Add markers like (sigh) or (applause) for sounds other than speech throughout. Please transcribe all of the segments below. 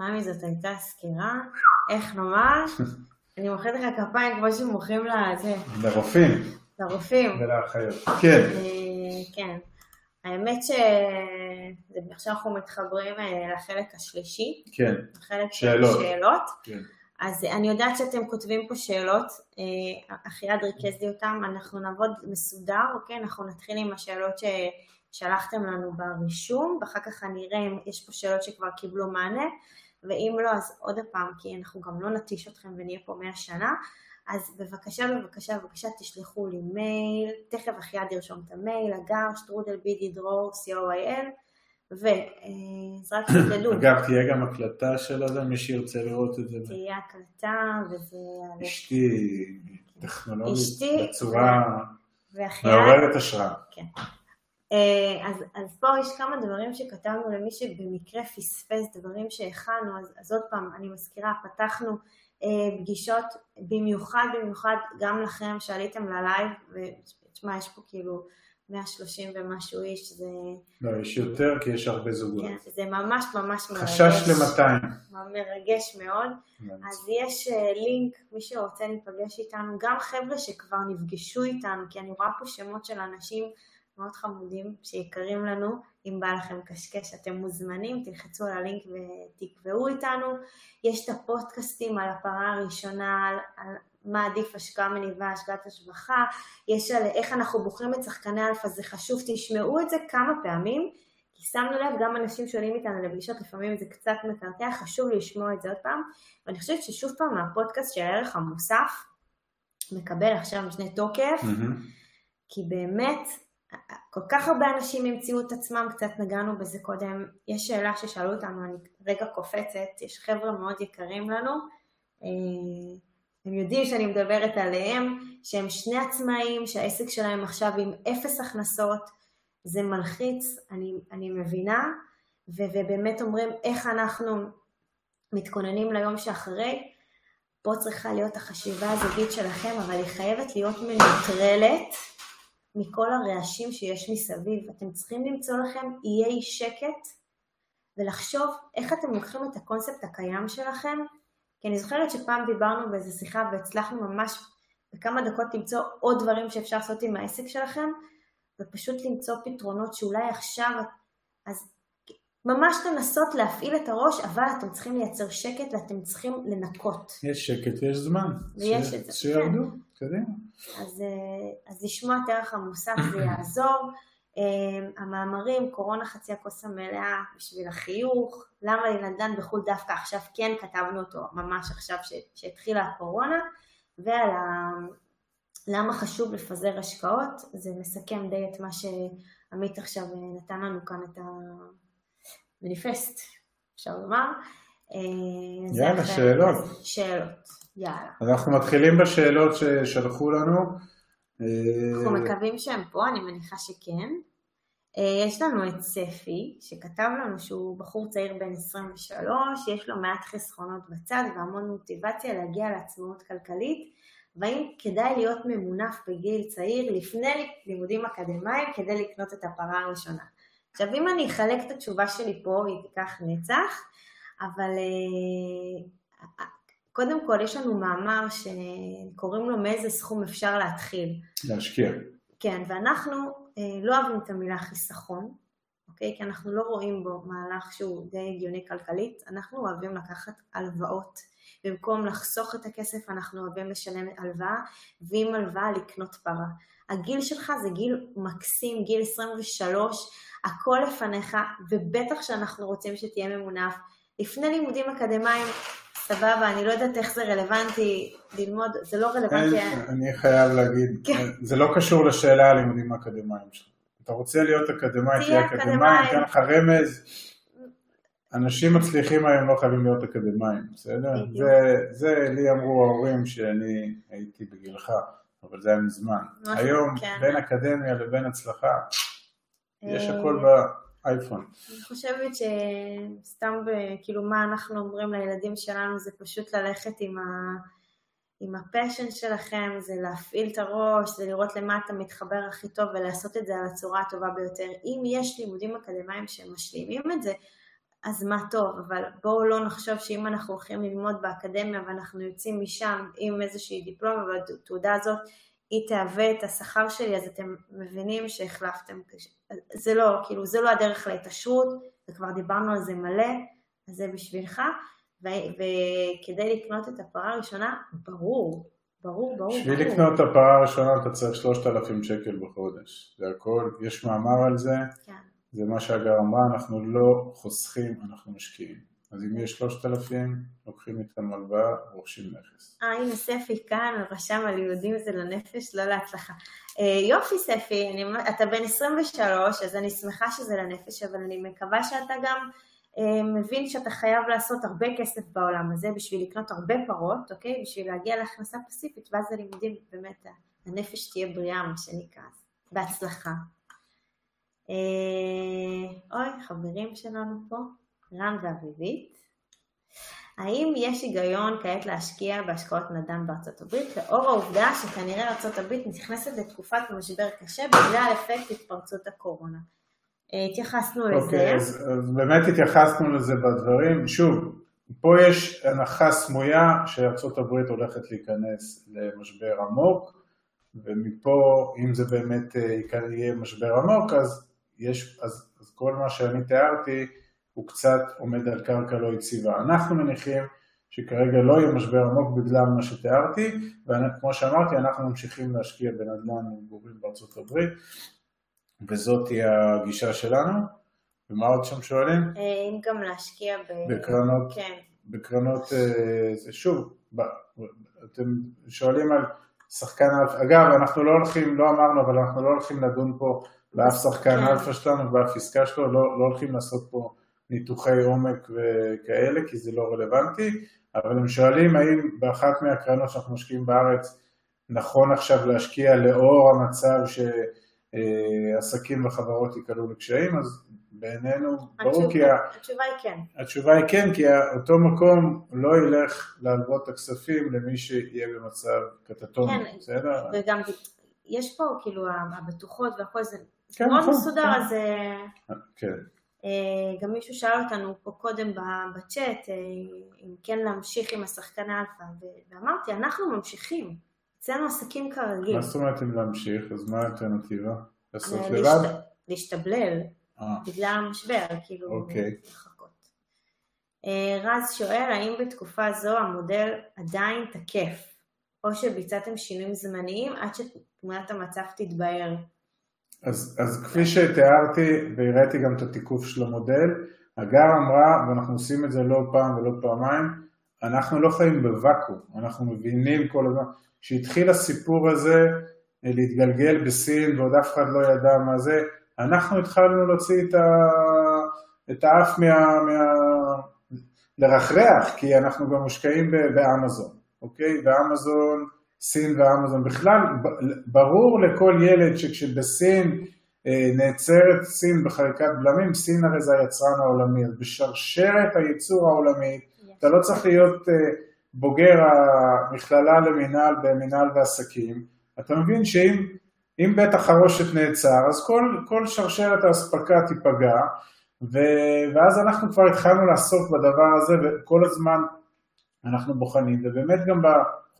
מאמי, זאת הייתה סקירה, איך נאמר? (laughs) אני מוחאת לך כפיים כמו שמוחאים לזה. לרופאים. לרופאים. ולאחיות. כן. אה, כן. האמת שעכשיו אנחנו מתחברים אה, לחלק השלישי. כן. לחלק של שאלות. כן. אז אני יודעת שאתם כותבים פה שאלות, אה, אחיעד ריכז לי אותן, אנחנו נעבוד מסודר, אוקיי? אנחנו נתחיל עם השאלות ששלחתם לנו ברישום, ואחר כך אני אראה אם יש פה שאלות שכבר קיבלו מענה, ואם לא, אז עוד פעם, כי אנחנו גם לא נטיש אתכם ונהיה פה מאה שנה, אז בבקשה, בבקשה, בבקשה תשלחו לי מייל, תכף אחיעד ירשום את המייל, אגר, שטרודל בידי דרור, co.il, ואז רק שתדעו. אגב, תהיה גם הקלטה של זה, מי שירצה לראות את זה. תהיה הקלטה, וזה... אשתי טכנולוגית בצורה מעוררת השראה. כן. אה, אז, אז פה יש כמה דברים שכתבנו למי שבמקרה פספס דברים שהכנו, אז, אז עוד פעם, אני מזכירה, פתחנו אה, פגישות במיוחד במיוחד גם לכם שעליתם ללייב, ותשמע, יש פה כאילו 130 ומשהו איש, זה... לא, יש יותר כי יש הרבה זוגות. כן, זה ממש ממש מרגש. חשש ל-200. מרגש מאוד. אז יש אה, לינק, מי שרוצה להיפגש איתנו, גם חבר'ה שכבר נפגשו איתנו, כי אני רואה פה שמות של אנשים מאוד חמודים ויקרים לנו, אם בא לכם קשקש אתם מוזמנים, תלחצו על הלינק ותקבעו איתנו. יש את הפודקאסטים על הפרה הראשונה, על, על מה עדיף השקעה מניבה, השקעת השבחה, יש על איך אנחנו בוחרים את שחקני אלפא, זה חשוב, תשמעו את זה כמה פעמים, כי שמנו לב, גם אנשים שעולים איתנו לפגישות, לפעמים זה קצת מקרטע, חשוב לשמוע את זה עוד פעם, ואני חושבת ששוב פעם הפודקאסט של הערך המוסף מקבל עכשיו משנה תוקף, mm-hmm. כי באמת כל כך הרבה אנשים המציאו את עצמם, קצת נגענו בזה קודם, יש שאלה ששאלו אותנו, אני רגע קופצת, יש חבר'ה מאוד יקרים לנו, אה, הם יודעים שאני מדברת עליהם, שהם שני עצמאים, שהעסק שלהם עכשיו עם אפס הכנסות, זה מלחיץ, אני, אני מבינה, ו, ובאמת אומרים איך אנחנו מתכוננים ליום שאחרי, פה צריכה להיות החשיבה הזוגית שלכם, אבל היא חייבת להיות מנוטרלת מכל הרעשים שיש מסביב. אתם צריכים למצוא לכם איי שקט ולחשוב איך אתם לוקחים את הקונספט הקיים שלכם כי אני זוכרת שפעם דיברנו באיזה שיחה והצלחנו ממש בכמה דקות למצוא עוד דברים שאפשר לעשות עם העסק שלכם, ופשוט למצוא פתרונות שאולי עכשיו, אז ממש לנסות להפעיל את הראש, אבל אתם צריכים לייצר שקט ואתם צריכים לנקות. יש שקט, יש זמן. ויש ש... את זה. כן. קדימה. אז, אה, אז לשמוע את ערך המוסף זה יעזור. אמ, המאמרים, קורונה חצי הכוס המלאה בשביל החיוך, למה לנדל"ן בחו"ל דווקא עכשיו כן כתבנו אותו ממש עכשיו שהתחילה הקורונה, ועל ה... למה חשוב לפזר השקעות, זה מסכם די את מה שעמית עכשיו נתן לנו כאן את המניפסט, אפשר לומר. אה, יאללה, שאלות. שאלות, יאללה. אנחנו מתחילים בשאלות ששלחו לנו. אנחנו מקווים שהם פה, אני מניחה שכן. אה, יש לנו את ספי, שכתב לנו שהוא בחור צעיר בן 23, יש לו מעט חסכונות בצד והמון מוטיבציה להגיע לעצמאות כלכלית, והאם כדאי להיות ממונף בגיל צעיר לפני לימודים אקדמיים כדי לקנות את הפרה הראשונה. עכשיו אם אני אחלק את התשובה שלי פה, היא תיקח נצח, אבל אה, קודם כל יש לנו מאמר שקוראים לו מאיזה סכום אפשר להתחיל. להשקיע. כן, ואנחנו אה, לא אוהבים את המילה חיסכון, אוקיי? כי אנחנו לא רואים בו מהלך שהוא די הגיוני כלכלית, אנחנו אוהבים לקחת הלוואות. במקום לחסוך את הכסף אנחנו אוהבים לשלם הלוואה, ועם הלוואה לקנות פרה. הגיל שלך זה גיל מקסים, גיל 23, הכל לפניך, ובטח שאנחנו רוצים שתהיה ממונף. לפני לימודים אקדמיים סבבה, אני לא יודעת איך זה רלוונטי ללמוד, זה לא רלוונטי. אני חייב להגיד, כן. זה לא קשור לשאלה על לימודים אקדמיים שלך. אתה רוצה להיות אקדמאי, תהיה אקדמאי, אני אתן לך רמז. אנשים מצליחים היום לא חייבים להיות אקדמאים, בסדר? זה, זה לי אמרו ההורים שאני הייתי בגילך, אבל זה היה מזמן. היום, כן. בין אקדמיה לבין הצלחה, יש אה, הכל ב... אייפון. אני חושבת שסתם כאילו מה אנחנו אומרים לילדים שלנו זה פשוט ללכת עם, ה... עם הפשן שלכם, זה להפעיל את הראש, זה לראות למה אתה מתחבר הכי טוב ולעשות את זה על הצורה הטובה ביותר. אם יש לימודים אקדמיים שמשלימים את זה, אז מה טוב, אבל בואו לא נחשוב שאם אנחנו הולכים ללמוד באקדמיה ואנחנו יוצאים משם עם איזושהי דיפלומה והתעודה הזאת היא תהווה את השכר שלי, אז אתם מבינים שהחלפתם, זה לא, כאילו, זה לא הדרך להתעשרות, וכבר דיברנו על זה מלא, אז זה בשבילך, וכדי לקנות את הפרה הראשונה, ברור, ברור, ברור. בשביל לקנות את הפרה הראשונה אתה צריך 3,000 שקל בחודש, זה הכל, יש מאמר על זה, כן. זה מה שהגר אמרה, אנחנו לא חוסכים, אנחנו משקיעים. אז אם יש 3,000, לוקחים איתם הלוואה, רוכשים נכס. אה, הנה ספי כאן, רשם על יהודים זה לנפש, לא להצלחה. אה, יופי ספי, אני, אתה בן 23, אז אני שמחה שזה לנפש, אבל אני מקווה שאתה גם אה, מבין שאתה חייב לעשות הרבה כסף בעולם הזה בשביל לקנות הרבה פרות, אוקיי? בשביל להגיע להכנסה פסיפית, ואז הלימודים באמת, הנפש תהיה בריאה, מה שנקרא. בהצלחה. אה, אוי, חברים שלנו פה. רן ואביבית. האם יש היגיון כעת להשקיע בהשקעות נדל"ן בארצות הברית, לאור העובדה שכנראה ארצות הברית נכנסת לתקופת משבר קשה בגלל אפקט התפרצות הקורונה? אה, התייחסנו okay, לזה. אוקיי, אז, אז באמת התייחסנו לזה בדברים. שוב, פה יש הנחה סמויה שארצות הברית הולכת להיכנס למשבר עמוק, ומפה, אם זה באמת אה, יהיה משבר עמוק, אז, יש, אז, אז כל מה שאני תיארתי, הוא קצת עומד על קרקע לא יציבה. אנחנו מניחים שכרגע לא יהיה משבר עמוק בגלל מה שתיארתי, וכמו שאמרתי, אנחנו ממשיכים להשקיע בנדל"ן מגורים בארצות הברית, וזאת תהיה הגישה שלנו. ומה עוד שם שואלים? אה, אם גם להשקיע ב... בקרנות, כן. בקרנות, אה, שוב, אתם שואלים על שחקן אלפא, אגב, אנחנו לא הולכים, לא אמרנו, אבל אנחנו לא הולכים לדון פה באף שחקן כן. אלפא שלנו, באף עסקה שלו, לא, לא הולכים לעשות פה ניתוחי עומק וכאלה, כי זה לא רלוונטי, אבל הם שואלים האם באחת מהקרנות שאנחנו משקיעים בארץ נכון עכשיו להשקיע לאור המצב שעסקים וחברות ייקלעו לקשיים, אז בעינינו ברור כי... התשובה היא כן. התשובה היא כן, כי אותו מקום לא ילך להלוות את הכספים למי שיהיה במצב קטטוני, כן, בסדר? וגם יש פה כאילו הבטוחות והכל זה כן, מאוד נכון, מסודר, כן. אז... כן. אה, גם מישהו שאל אותנו פה קודם בצ'אט אה, אם כן להמשיך עם השחקן האלפא, ואמרתי, אנחנו ממשיכים, אצלנו עסקים כרגיל. מה זאת אומרת אם להמשיך? אז מה האלטרנטיבה? לעשות אה, לבד? להשתבלל, בגלל המשבר, כאילו, אוקיי. לחכות. רז שואל, האם בתקופה זו המודל עדיין תקף, או שביצעתם שינויים זמניים עד שתמונת המצב תתבהר? אז, אז כפי שתיארתי והראיתי גם את התיקוף של המודל, הגר אמרה, ואנחנו עושים את זה לא פעם ולא פעמיים, אנחנו לא חיים בוואקום, אנחנו מבינים כל הזמן, כשהתחיל הסיפור הזה אה, להתגלגל בסין ועוד אף אחד לא ידע מה זה, אנחנו התחלנו להוציא את, ה... את האף מה... מה... לרחרח, כי אנחנו גם מושקעים באמזון, אוקיי? באמזון סין ואמזון. בכלל, ברור לכל ילד שכשבסין אה, נעצרת סין בחריקת בלמים, סין הרי זה היצרן העולמי. אז בשרשרת הייצור העולמית, yes. אתה לא צריך להיות אה, בוגר המכללה למינהל במינהל ועסקים, אתה מבין שאם בית החרושת נעצר, אז כל, כל שרשרת האספקה תיפגע, ו, ואז אנחנו כבר התחלנו לעסוק בדבר הזה, וכל הזמן אנחנו בוחנים, ובאמת גם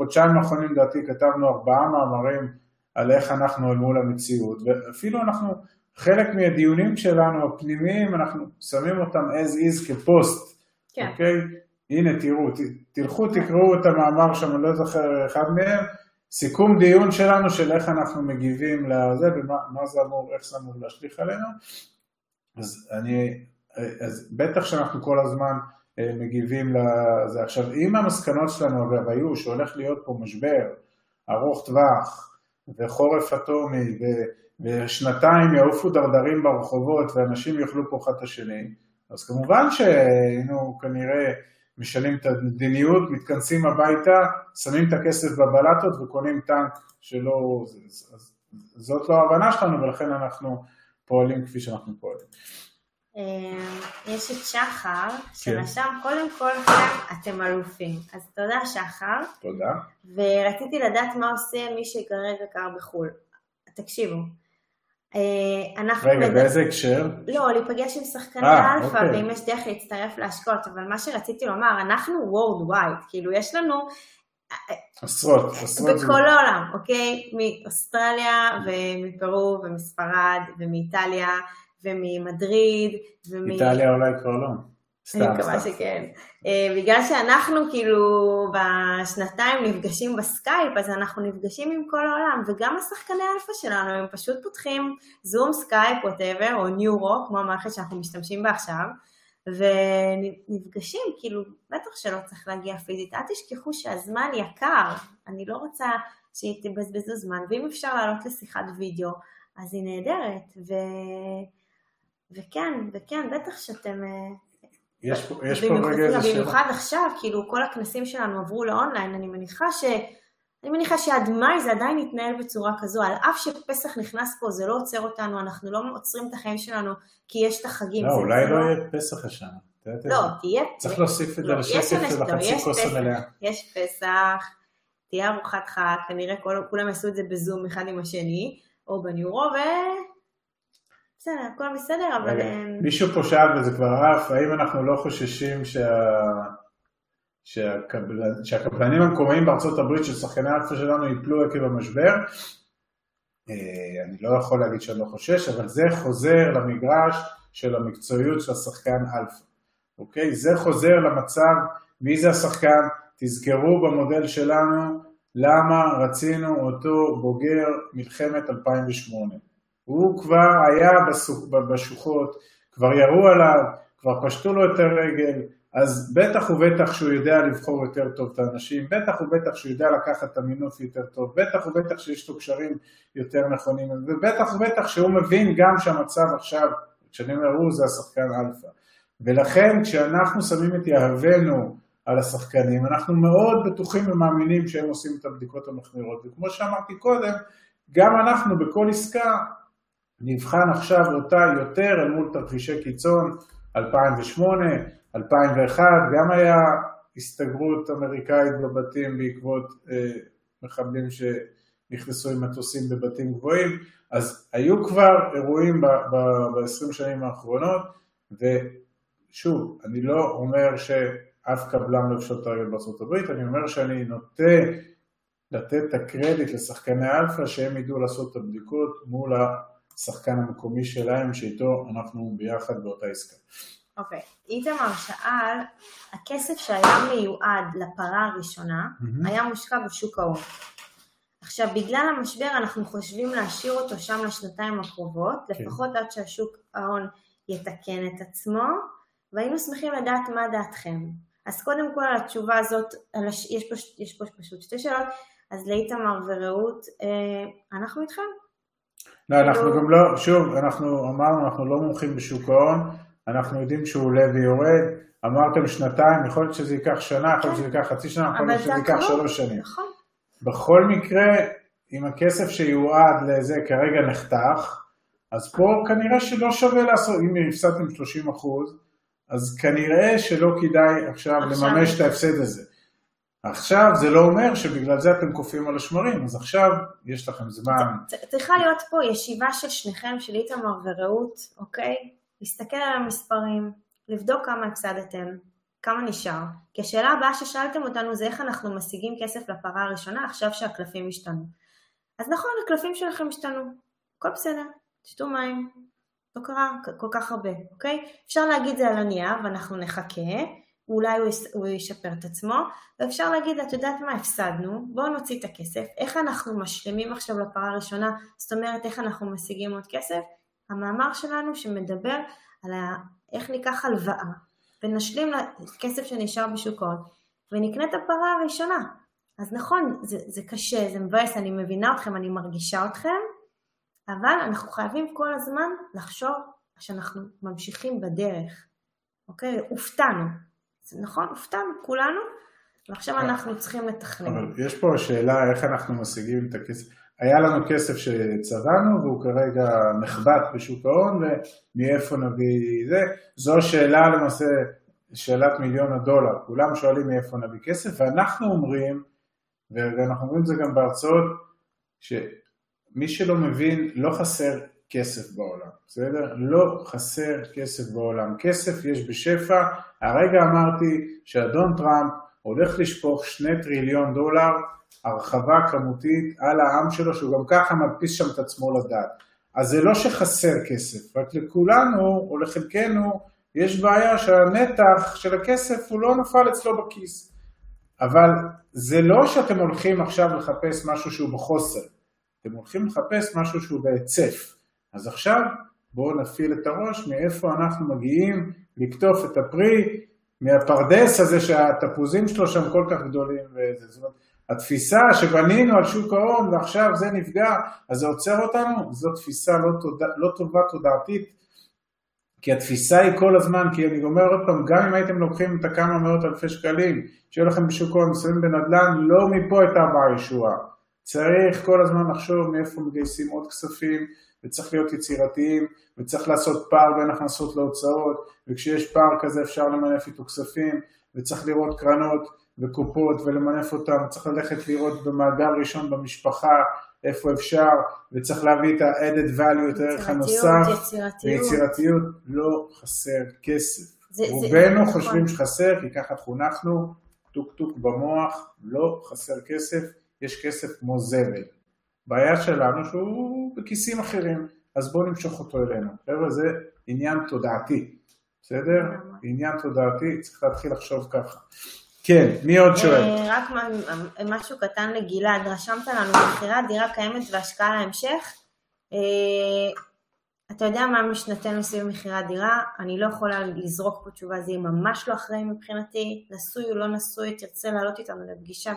בחודשיים האחרונים לדעתי כתבנו ארבעה מאמרים על איך אנחנו אל מול המציאות, ואפילו אנחנו, חלק מהדיונים שלנו הפנימיים, אנחנו שמים אותם as is כפוסט, כן. אוקיי? הנה תראו, תלכו תקראו את המאמר שם, אני לא זוכר אחד מהם, סיכום דיון שלנו של איך אנחנו מגיבים לזה ומה זה אמור, איך זה אמור להשליך עלינו, אז אני, אז בטח שאנחנו כל הזמן מגיבים לזה. עכשיו, אם המסקנות שלנו אגב היו שהולך להיות פה משבר ארוך טווח וחורף אטומי ושנתיים יעופו דרדרים ברחובות ואנשים יאכלו פה אחד את השני, אז כמובן שהיינו כנראה משנים את המדיניות, מתכנסים הביתה, שמים את הכסף בבלטות וקונים טנק שלא... זאת לא ההבנה שלנו ולכן אנחנו פועלים כפי שאנחנו פועלים. אה, יש את שחר, שרשם כן. קודם כל אתם אלופים. אז תודה שחר. תודה. ורציתי לדעת מה עושה מי שכרגע קר בחו"ל. תקשיבו, רגע, מדבר... באיזה הקשר? לא, להיפגש עם שחקני אלפא, אוקיי. ואם יש דרך להצטרף להשקעות, אבל מה שרציתי לומר, אנחנו worldwide, כאילו יש לנו עשרות, עשרות. בכל העולם, אוקיי? מאוסטרליה ומפרו ומספרד ומאיטליה וממדריד ומ... איטליה אולי כבר לא. אני מקווה שכן. Uh, בגלל שאנחנו כאילו בשנתיים נפגשים בסקייפ, אז אנחנו נפגשים עם כל העולם, וגם השחקני אלפא שלנו, הם פשוט פותחים זום, סקייפ, whatever, או ניורו, כמו המערכת שאנחנו משתמשים בה עכשיו, ונפגשים, כאילו, בטח שלא צריך להגיע פיזית. אל תשכחו שהזמן יקר, אני לא רוצה שתבזבזו זמן, ואם אפשר לעלות לשיחת וידאו, אז היא נהדרת, ו... וכן, וכן, בטח שאתם... אה, יש פה, יש פה רגע איזה שאלה. במיוחד עכשיו, כאילו כל הכנסים שלנו עברו לאונליין, אני מניחה ש... אני מניחה שעד מאי זה עדיין יתנהל בצורה כזו, על אף שפסח נכנס פה זה לא עוצר אותנו, אנחנו לא עוצרים את החיים שלנו כי יש את החגים. לא, אולי לא יהיה פסח השנה. לא, תהיה... צריך להוסיף את זה לא, לשקף של החצי כוס המלאה. יש פסח, תהיה ארוחת חג, כנראה כולם יעשו את זה בזום אחד עם השני, או בניורו, ו... בסדר, הכל בסדר, אבל... מישהו פה שאל וזה כבר עף, האם אנחנו לא חוששים שה... שהקבלנים, שהקבלנים המקומיים בארצות הברית של שחקני אלפא שלנו ייפלו עקב המשבר. אה, אני לא יכול להגיד שאני לא חושש, אבל זה חוזר למגרש של המקצועיות של השחקן אלפא, אוקיי? זה חוזר למצב, מי זה השחקן? תזכרו במודל שלנו למה רצינו אותו בוגר מלחמת 2008. הוא כבר היה בשוחות, כבר ירו עליו, כבר פשטו לו את הרגל, אז בטח ובטח שהוא יודע לבחור יותר טוב את האנשים, בטח ובטח שהוא יודע לקחת את המינוף יותר טוב, בטח ובטח שיש לו קשרים יותר נכונים, ובטח ובטח שהוא מבין גם שהמצב עכשיו, כשאני אומר הוא זה השחקן אלפא. ולכן כשאנחנו שמים את יהבנו על השחקנים, אנחנו מאוד בטוחים ומאמינים שהם עושים את הבדיקות המחמירות, וכמו שאמרתי קודם, גם אנחנו בכל עסקה נבחן עכשיו אותה יותר אל מול תרחישי קיצון 2008, 2001 גם היה הסתגרות אמריקאית בבתים בעקבות אה, מחבלים שנכנסו עם מטוסים בבתים גבוהים, אז היו כבר אירועים ב-20 שנים האחרונות, ושוב, אני לא אומר שאף קבלן לא יפשוט הרגל הברית, אני אומר שאני נוטה לתת את הקרדיט לשחקני אלפא שהם ידעו לעשות את הבדיקות מול השחקן המקומי שלהם שאיתו אנחנו ביחד באותה עסקה. אוקיי, okay. איתמר שאל, הכסף שהיה מיועד לפרה הראשונה mm-hmm. היה מושקע בשוק ההון. עכשיו, בגלל המשבר אנחנו חושבים להשאיר אותו שם לשנתיים הקרובות, okay. כן. לפחות עד שהשוק ההון יתקן את עצמו, והיינו שמחים לדעת מה דעתכם. אז קודם כל על התשובה הזאת, על הש... יש, פה, יש פה פשוט שתי שאלות, אז לאיתמר ורעות, אה, אנחנו איתכם. לא, אנחנו גם לא, שוב, אנחנו אמרנו, אנחנו לא מומחים בשוק ההון, אנחנו יודעים שהוא עולה ויורד, אמרתם שנתיים, יכול להיות שזה ייקח שנה, יכול להיות שזה ייקח חצי שנה, יכול להיות שזה ייקח שלוש שנים. נכון. בכל מקרה, אם הכסף שיועד לזה כרגע נחתך, אז פה כנראה שלא שווה לעשות, אם הפסדתם 30 אחוז, אז כנראה שלא כדאי עכשיו, עכשיו לממש את ההפסד הזה. עכשיו זה לא אומר שבגלל זה אתם קופאים על השמרים, אז עכשיו יש לכם זמן. צריכה להיות פה ישיבה של שניכם, של איתמר ורעות, אוקיי? להסתכל על המספרים, לבדוק כמה הפסדתם, כמה נשאר. כי השאלה הבאה ששאלתם אותנו זה איך אנחנו משיגים כסף לפרה הראשונה עכשיו שהקלפים השתנו. אז נכון, הקלפים שלכם השתנו, הכל בסדר, תשתו מים, לא קרה כל כך הרבה, אוקיי? אפשר להגיד זה על הנייר ואנחנו נחכה, אולי הוא, ישפר את עצמו, ואפשר להגיד, את יודעת מה, הפסדנו, בואו נוציא את הכסף, איך אנחנו משלימים עכשיו לפרה הראשונה, זאת אומרת איך אנחנו משיגים עוד כסף, המאמר שלנו שמדבר על ה... איך ניקח הלוואה ונשלים לכסף שנשאר בשוק ההון ונקנה את הפרה הראשונה. אז נכון, זה, זה קשה, זה מבאס, אני מבינה אתכם, אני מרגישה אתכם, אבל אנחנו חייבים כל הזמן לחשוב שאנחנו ממשיכים בדרך, אוקיי? הופתענו, נכון? הופתענו כולנו, ועכשיו אנחנו צריכים לתכנן. אבל יש פה שאלה איך אנחנו משיגים את הכסף. היה לנו כסף שצבענו והוא כרגע נחבט בשוק ההון ומאיפה נביא זה, זו שאלה למעשה, שאלת מיליון הדולר, כולם שואלים מאיפה נביא כסף ואנחנו אומרים, ואנחנו אומרים את זה גם בהרצאות, שמי שלא מבין, לא חסר כסף בעולם, בסדר? לא חסר כסף בעולם. כסף יש בשפע. הרגע אמרתי שאדון טראמפ הולך לשפוך שני טריליון דולר הרחבה כמותית על העם שלו, שהוא גם ככה מדפיס שם את עצמו לדעת. אז זה לא שחסר כסף, רק לכולנו או לחלקנו יש בעיה שהנתח של הכסף הוא לא נפל אצלו בכיס. אבל זה לא שאתם הולכים עכשיו לחפש משהו שהוא בחוסר, אתם הולכים לחפש משהו שהוא בהיצף. אז עכשיו בואו נפעיל את הראש מאיפה אנחנו מגיעים לקטוף את הפרי מהפרדס הזה שהתפוזים שלו שם כל כך גדולים. וזה. זאת אומרת, התפיסה שבנינו על שוק ההון ועכשיו זה נפגע, אז זה עוצר אותנו? זו תפיסה לא, תודה, לא טובה תודעתית. כי התפיסה היא כל הזמן, כי אני אומר עוד פעם, גם אם הייתם לוקחים את הכמה מאות אלפי שקלים, שיהיו לכם בשוק ההון מסוים בנדל"ן, לא מפה הייתה באה ישועה. צריך כל הזמן לחשוב מאיפה מגייסים עוד כספים, וצריך להיות יצירתיים, וצריך לעשות פער בין הכנסות להוצאות, וכשיש פער כזה אפשר למנף איתו כספים, וצריך לראות קרנות וקופות ולמנף אותם, צריך ללכת לראות במעגל ראשון במשפחה איפה אפשר, וצריך להביא את ה-added value, את הערך הנוסף, יצירתיות, ויצירתיות לא חסר כסף. זה, רובנו זה, חושבים נכון. שחסר, כי ככה חונכנו, טוק טוק במוח, לא חסר כסף, יש כסף כמו זבל. בעיה שלנו שהוא בכיסים אחרים, אז בואו נמשוך אותו אלינו. חבר'ה, זה עניין תודעתי, בסדר? עניין תודעתי, צריך להתחיל לחשוב ככה. כן, מי עוד שואל? אה, רק משהו קטן לגלעד, רשמת לנו מכירת דירה קיימת והשקעה להמשך. אה, אתה יודע מה משנתנו סביב מכירת דירה, אני לא יכולה לזרוק פה תשובה, זה יהיה ממש לא אחראי מבחינתי, נשוי או לא נשוי, תרצה לעלות איתנו לפגישה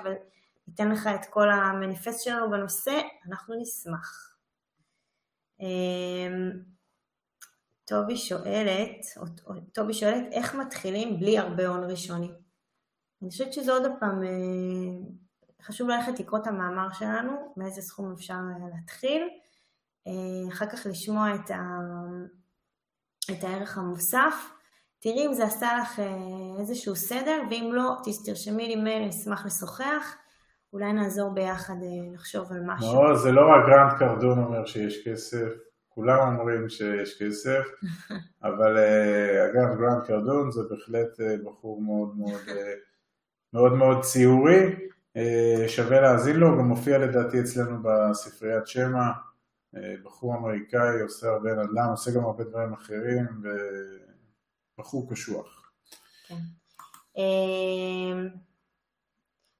וניתן לך את כל המניפסט שלנו בנושא, אנחנו נשמח. אה, טובי שואלת, טובי שואלת, איך מתחילים בלי הרבה הון ראשוני? אני חושבת שזה עוד פעם, אה, חשוב ללכת לקרוא את המאמר שלנו, מאיזה סכום אפשר אה, להתחיל, אה, אחר כך לשמוע את, ה... את הערך המוסף. תראי אם זה עשה לך איזשהו סדר, ואם לא, תרשמי לי מייל, נשמח לשוחח. אולי נעזור ביחד לחשוב על משהו. לא, זה לא רק גרנט קרדון אומר שיש כסף, כולם אומרים שיש כסף, (laughs) אבל אגב גרנט קרדון זה בהחלט בחור מאוד מאוד מאוד מאוד ציורי, אה, שווה להאזין לו, גם מופיע לדעתי אצלנו בספריית שמע, אה, בחור אמריקאי, עושה הרבה נדל"ן, עושה גם הרבה דברים אחרים, ובחור קשוח. כן.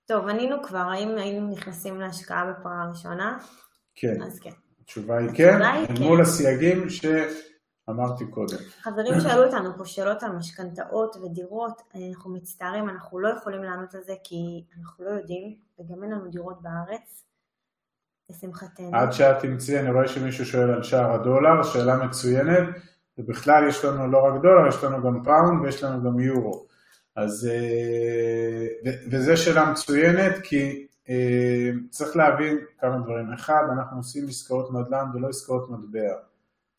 טוב, ענינו כבר, האם היינו נכנסים להשקעה בפרה ראשונה? כן. אז כן. התשובה היא כן, אל מול כן. הסייגים ש... אמרתי קודם. חברים שאלו אותנו פה שאלות על משכנתאות ודירות, אנחנו מצטערים, אנחנו לא יכולים לענות על זה כי אנחנו לא יודעים, וגם אין לנו דירות בארץ, לשמחתנו. עד שאת תמצאי, אני רואה שמישהו שואל על שער הדולר, שאלה מצוינת, ובכלל יש לנו לא רק דולר, יש לנו גם פאונד ויש לנו גם יורו. אז, אה, וזו שאלה מצוינת, כי אה, צריך להבין כמה דברים. אחד, אנחנו עושים עסקאות נדל"ן ולא עסקאות מטבע,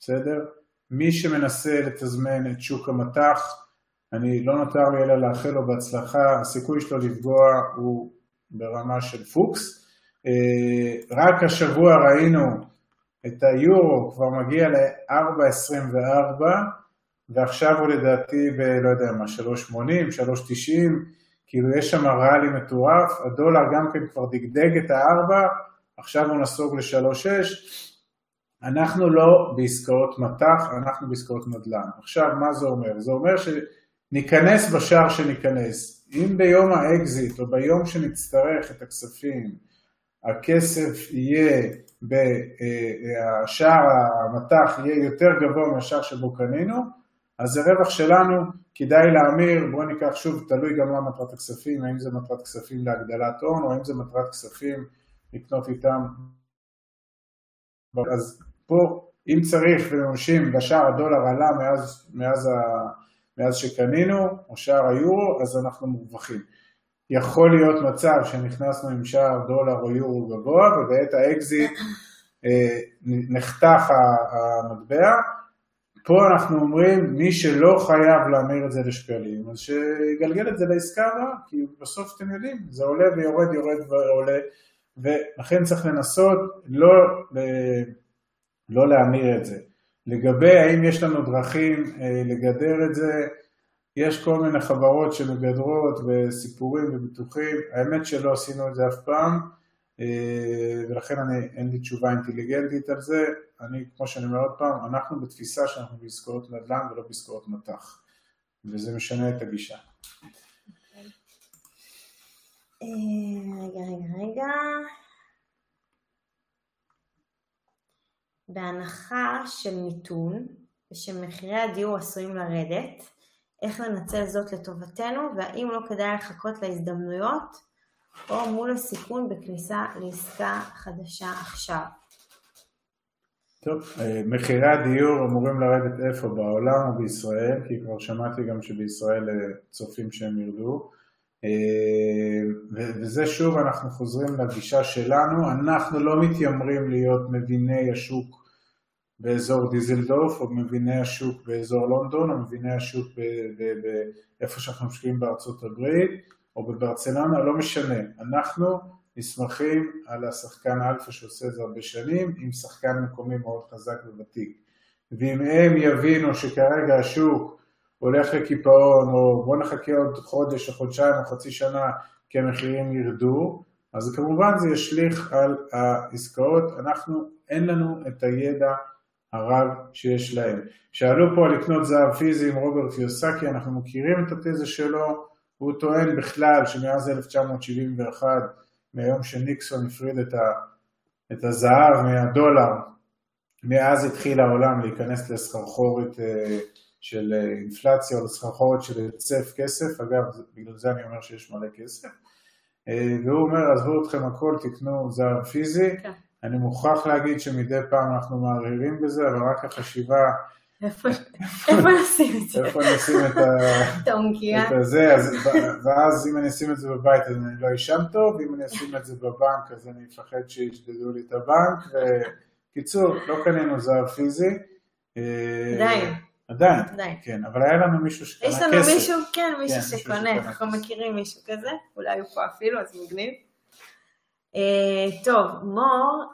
בסדר? מי שמנסה לתזמן את שוק המט"ח, אני לא נותר לי אלא לאחל לו בהצלחה, הסיכוי שלו לפגוע הוא ברמה של פוקס. אה, רק השבוע ראינו את היורו כבר מגיע ל-4.24 ועכשיו הוא לדעתי ב... לא יודע מה, 3.80, 3.90, כאילו יש שם ראלי מטורף, הדולר גם כן כבר דגדג את הארבע, עכשיו הוא נסוג ל-3.6, אנחנו לא בעסקאות מט"ח, אנחנו בעסקאות נדל"ן. עכשיו, מה זה אומר? זה אומר שניכנס בשער שניכנס. אם ביום האקזיט או ביום שנצטרך את הכספים, הכסף יהיה, בשער אה, המטח יהיה יותר גבוה מהשער שבו קנינו, אז הרווח שלנו כדאי להמיר, בואו ניקח שוב, תלוי גם מה מטרת הכספים, האם זה מטרת כספים להגדלת הון או האם זה מטרת כספים לקנות איתם אז פה אם צריך וממשים ושער הדולר עלה מאז, מאז, ה, מאז שקנינו, או שער היורו, אז אנחנו מורווחים. יכול להיות מצב שנכנסנו עם שער דולר או יורו גבוה, ובעת האקזיט אה, נחתך המטבע. פה אנחנו אומרים, מי שלא חייב להמיר את זה לשקלים, אז שיגלגל את זה לעסקה הבאה, כי בסוף אתם יודעים, זה עולה ויורד, יורד ועולה, ולכן צריך לנסות לא... לא להמיר את זה. לגבי האם יש לנו דרכים אה, לגדר את זה, יש כל מיני חברות שמגדרות וסיפורים וביטוחים, האמת שלא עשינו את זה אף פעם, ולכן אני, אין לי תשובה אינטליגנטית על זה, אני, כמו שאני אומר עוד פעם, אנחנו בתפיסה שאנחנו בעסקאות נדל"ן ולא בעסקאות מט"ח, וזה משנה את הגישה. אה, רגע, רגע, רגע. בהנחה של מיתון ושמחירי הדיור עשויים לרדת, איך לנצל זאת לטובתנו והאם לא כדאי לחכות להזדמנויות או מול הסיכון בכניסה לעסקה חדשה עכשיו. טוב, אה, מחירי הדיור אמורים לרדת איפה? בעולם או בישראל? כי כבר שמעתי גם שבישראל אה, צופים שהם ירדו. אה, וזה שוב אנחנו חוזרים לגישה שלנו, אנחנו לא מתיימרים להיות מביני השוק באזור דיזלדורף או מביני השוק באזור לונדון או מביני השוק באיפה שאנחנו משקיעים בארצות הברית או בברצלונה, לא משנה, אנחנו נסמכים על השחקן אלפא שעושה את זה הרבה שנים עם שחקן מקומי מאוד חזק וותיק ואם הם יבינו שכרגע השוק הולך לקיפאון, או בוא נחכה עוד חודש או חודשיים או חצי שנה כי המחירים ירדו, אז כמובן זה ישליך על העסקאות, אנחנו, אין לנו את הידע הרב שיש להם. שאלו פה על לקנות זהב פיזי עם רוברט יוסקי, אנחנו מכירים את התזה שלו, הוא טוען בכלל שמאז 1971, מהיום שניקסון הפריד את, ה, את הזהב מהדולר, מאז התחיל העולם להיכנס לסחרחורת אה, של אה, אינפלציה או לסחרחורת של היצף כסף, אגב בגלל זה אני אומר שיש מלא כסף, אה, והוא אומר עזבו אתכם הכל תקנו זהב פיזי, כן. אני מוכרח להגיד שמדי פעם אנחנו מערערים בזה, אבל רק החשיבה איפה נשים את זה? איפה נשים את העונקייה? ואז אם אני אשים את זה בבית אז אני לא אשם טוב, ואם אני אשים את זה בבנק אז אני אפחד שישדדו לי את הבנק, וקיצור, לא קנינו זהב פיזי. עדיין. עדיין, עדיין, כן, אבל היה לנו מישהו שקנה כסף. יש לנו. מישהו, כן, מישהו כן, שקונה, אנחנו מכירים מישהו כזה, אולי הוא פה אפילו, אז מגניב. Uh, טוב, מור,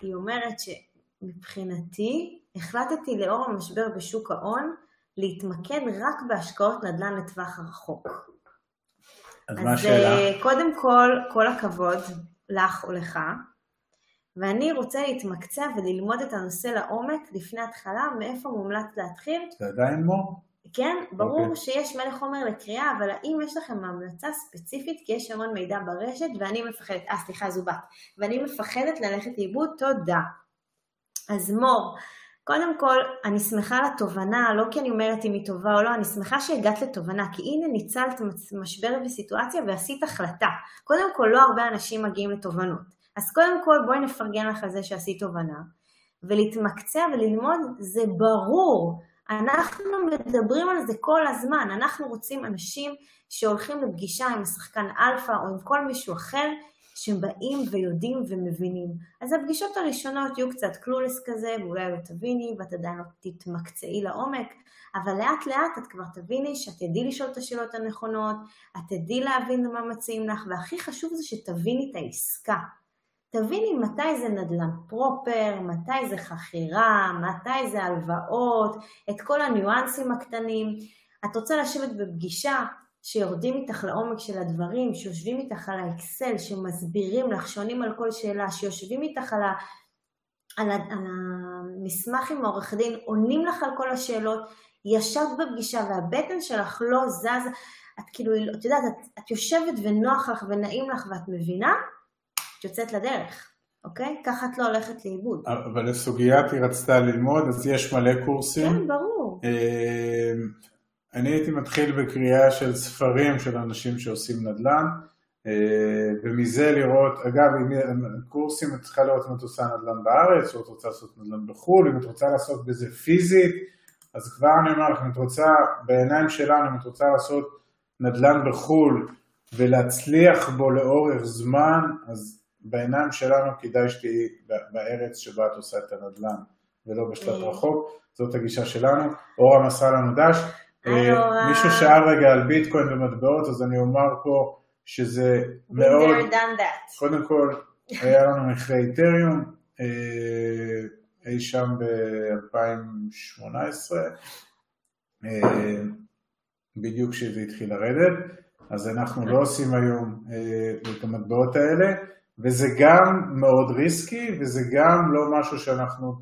היא אומרת שמבחינתי, החלטתי לאור המשבר בשוק ההון, להתמקד רק בהשקעות נדל"ן לטווח הרחוק. אז, אז מה השאלה? אה, קודם כל, כל הכבוד לך או לך. ואני רוצה להתמקצע וללמוד את הנושא לעומק לפני התחלה, מאיפה מומלץ להתחיל. זה עדיין מור? כן, ברור okay. אוקיי. שיש מלך חומר לקריאה, אבל האם יש לכם המלצה ספציפית? כי יש המון מידע ברשת ואני מפחדת, אה סליחה זו בת, ואני מפחדת ללכת לאיבוד, תודה. אז מור, קודם כל, אני שמחה לתובנה, לא כי אני אומרת אם היא טובה או לא, אני שמחה שהגעת לתובנה, כי הנה ניצלת משבר וסיטואציה ועשית החלטה. קודם כל, לא הרבה אנשים מגיעים לתובנות. אז קודם כל בואי נפרגן לך על זה שעשית תובנה, ולהתמקצע וללמוד זה ברור. אנחנו מדברים על זה כל הזמן, אנחנו רוצים אנשים שהולכים לפגישה עם השחקן אלפא או עם כל מישהו אחר, שבאים ויודעים ומבינים. אז הפגישות הראשונות יהיו קצת clueless כזה, ואולי לא תביני, ואת עדיין לא תתמקצעי לעומק, אבל לאט לאט את כבר תביני שאת תדעי לשאול את השאלות הנכונות, את תדעי להבין מה מציעים לך, והכי חשוב זה שתביני את העסקה. תביני מתי זה נדל"ן פרופר, מתי זה חכירה, מתי זה הלוואות, את כל הניואנסים הקטנים. את רוצה לשבת בפגישה שיורדים איתך לעומק של הדברים, שיושבים איתך על האקסל, שמסבירים לך, שעונים על כל שאלה, שיושבים איתך על, ה, על, ה, על המסמך עם העורך דין, עונים לך על כל השאלות, ישבת בפגישה והבטן שלך לא זז, את כאילו, את יודעת, את, את יושבת ונוח לך ונעים לך ואת מבינה, יוצאת לדרך, אוקיי? ככה את לא הולכת לאיבוד. אבל לסוגיית היא רצתה ללמוד, אז יש מלא קורסים. כן, ברור. אני הייתי מתחיל בקריאה של ספרים של אנשים שעושים נדל"ן, אה, ומזה לראות, אגב, קורסים את צריכה לראות אם את עושה נדל"ן בארץ, או את רוצה לעשות נדל"ן בחו"ל, אם את רוצה לעשות בזה פיזית, אז כבר אני אומר לך, אם את רוצה, בעיניים שלנו, אם את רוצה לעשות נדל"ן בחו"ל ולהצליח בו לאורך זמן, אז בעיניים שלנו כדאי שתהיי בארץ שבה את עושה את הנדל"ן ולא בשלט אה. רחוק, זאת הגישה שלנו. אורה מסרה לנו דש. אה, מישהו שאל רגע על ביטקוין ומטבעות, אז אני אומר פה שזה מאוד, קודם כל היה לנו מחירי איתריום, אה, אי שם ב-2018, בדיוק כשזה התחיל לרדת, אז אנחנו לא עושים היום את המטבעות האלה, וזה גם מאוד ריסקי, וזה גם לא משהו שאנחנו,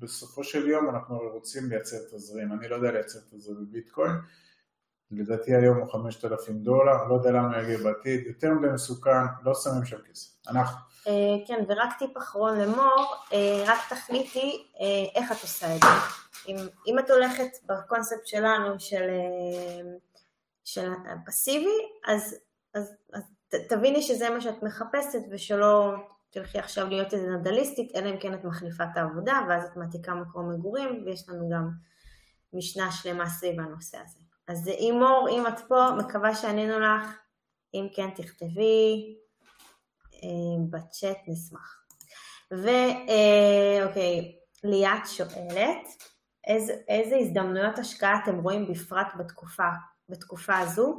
בסופו של יום אנחנו רוצים לייצר תזרים, אני לא יודע לייצר תזרים בביטקוין, לדעתי היום הוא 5,000 דולר, לא יודע למה יגיע בעתיד, יותר מדי מסוכן, לא שמים שם כסף. אנחנו. אה, כן, ורק טיפ אחרון למור, אה, רק תחליטי אה, איך את עושה את זה. אם, את הולכת בקונספט שלנו של, של פסיבי, אז, אז, אז תביני שזה מה שאת מחפשת ושלא תלכי עכשיו להיות איזה נדליסטית, אלא אם כן את מחליפה את העבודה ואז את מעתיקה מקום מגורים ויש לנו גם משנה שלמה סביב הנושא הזה. אז אימור, אם את פה, מקווה שענינו לך, אם כן תכתבי אה, בצ'אט נשמח. ואוקיי, אה, ליאת שואלת, איזה, איזה הזדמנויות השקעה אתם רואים בפרט בתקופה, בתקופה הזו?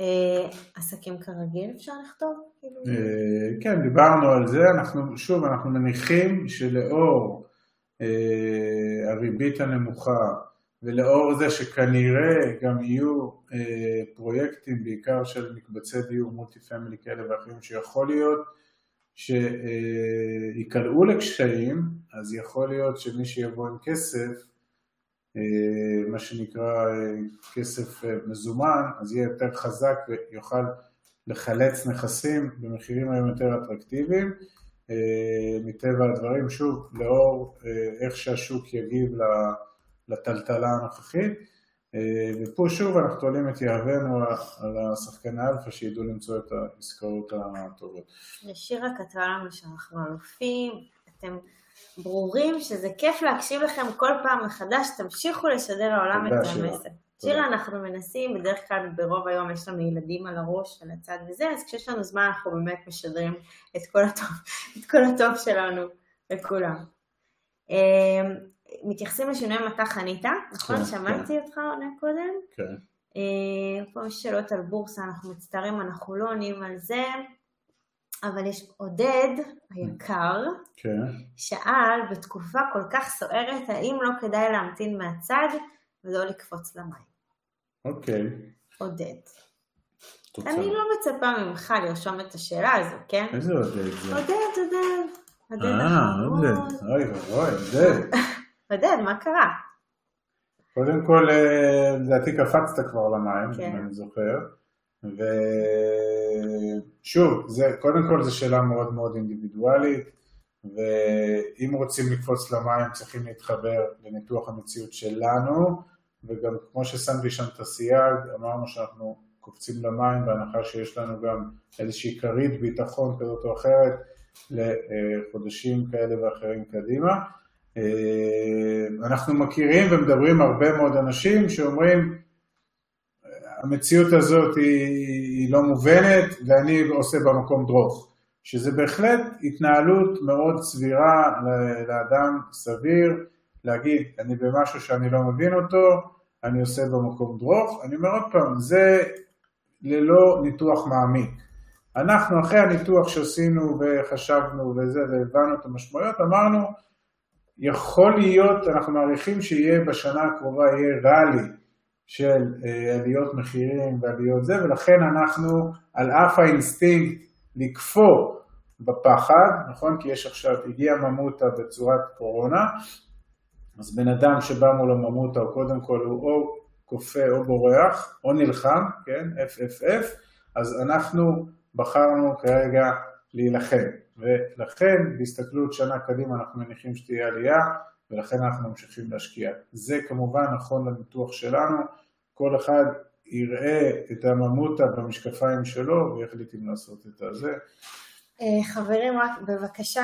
אה, עסקים כרגיל אפשר לכתוב? כאילו? אה, כן, דיברנו על זה, אנחנו, שוב, אנחנו מניחים שלאור אה, הריבית הנמוכה ולאור זה שכנראה גם יהיו פרויקטים בעיקר של מקבצי דיור מולטי פמילי כאלה ואחרים שיכול להיות שייקלעו לקשיים, אז יכול להיות שמי שיבוא עם כסף, מה שנקרא אה, כסף אה, מזומן, אז יהיה יותר חזק ויוכל לחלץ נכסים במחירים היום יותר אטרקטיביים. אה, מטבע הדברים, שוב, לאור אה, איך שהשוק יגיב. לטלטלה הנוכחית. אה, ופה שוב אנחנו תולים את יהבנו על השחקני אלפא שידעו למצוא את העסקאות הטובות. ושירה כתבה לנו שאנחנו אלופים, אתם ברורים שזה כיף להקשיב לכם כל פעם מחדש, תמשיכו לשדר לעולם את המסר. שירה, אנחנו מנסים, בדרך כלל ברוב היום יש לנו ילדים על הראש, על הצד וזה, אז כשיש לנו זמן אנחנו באמת משדרים את כל הטוב, (laughs) את כל הטוב שלנו לכולם. אה, מתייחסים לשינוי מטח חניתה, נכון? כן, שמעתי כן. אותך עונה קודם? כן. אה, פה יש שאלות על בורסה, אנחנו מצטערים, אנחנו לא עונים על זה, אבל יש עודד היקר, כן. שאל בתקופה כל כך סוערת, האם לא כדאי להמתין מהצד ולא לקפוץ למים? אוקיי. עודד. תוצא. אני לא מצפה ממך לרשום את השאלה הזו, כן? איזה עודד זה? עודד, עודד. עודד אה, עודד. אוי ואבוי, עודד. (laughs) עודד, מה קרה? קודם כל, אה, לדעתי קפצת כבר למים, כן. אם אני זוכר. ושוב, זה, קודם כל זו שאלה מאוד מאוד אינדיבידואלית, ואם רוצים לקפוץ למים צריכים להתחבר לניתוח המציאות שלנו, וגם כמו ששמתי שם את הסייג, אמרנו שאנחנו קופצים למים בהנחה שיש לנו גם איזושהי כרית ביטחון כזאת או אחרת לחודשים כאלה ואחרים קדימה. אה, אנחנו מכירים ומדברים הרבה מאוד אנשים שאומרים המציאות הזאת היא, היא לא מובנת ואני עושה במקום דרוך, שזה בהחלט התנהלות מאוד סבירה לאדם סביר להגיד אני במשהו שאני לא מבין אותו, אני עושה במקום דרוך, אני אומר עוד פעם, זה ללא ניתוח מעמיק. אנחנו אחרי הניתוח שעשינו וחשבנו וזה והבנו את המשמעויות, אמרנו יכול להיות, אנחנו מעריכים שיהיה בשנה הקרובה, יהיה rally של אה, עליות מחירים ועליות זה, ולכן אנחנו, על אף האינסטינקט לקפוא בפחד, נכון? כי יש עכשיו, הגיע ממותה בצורת קורונה, אז בן אדם שבא מול הממותה הוא קודם כל הוא או קופא או בורח, או נלחם, כן? FFF, אז אנחנו בחרנו כרגע להילחם. ולכן בהסתכלות שנה קדימה אנחנו מניחים שתהיה עלייה ולכן אנחנו ממשיכים להשקיע. זה כמובן נכון לניתוח שלנו, כל אחד יראה את הממוטה במשקפיים שלו ויחליט אם לעשות את הזה. אה, חברים, רק בבקשה,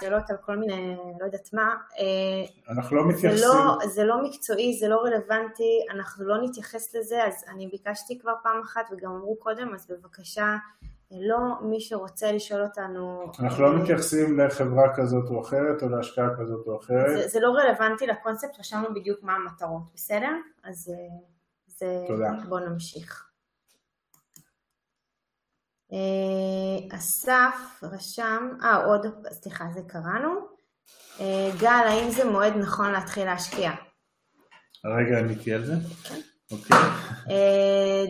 שאלות על כל מיני, לא יודעת מה. אה, אנחנו לא מתייחסים. זה לא, זה לא מקצועי, זה לא רלוונטי, אנחנו לא נתייחס לזה, אז אני ביקשתי כבר פעם אחת וגם אמרו קודם, אז בבקשה לא מי שרוצה לשאול אותנו... אנחנו לא מתייחסים לחברה כזאת או אחרת או להשקעה כזאת או אחרת. זה, זה לא רלוונטי לקונספט, רשמנו בדיוק מה המטרות, בסדר? אז אה, זה... תודה. בואו נמשיך. אסף רשם, אה, עוד, סליחה, זה קראנו. גל, האם זה מועד נכון להתחיל להשקיע? רגע, עניתי על זה? כן. אוקיי.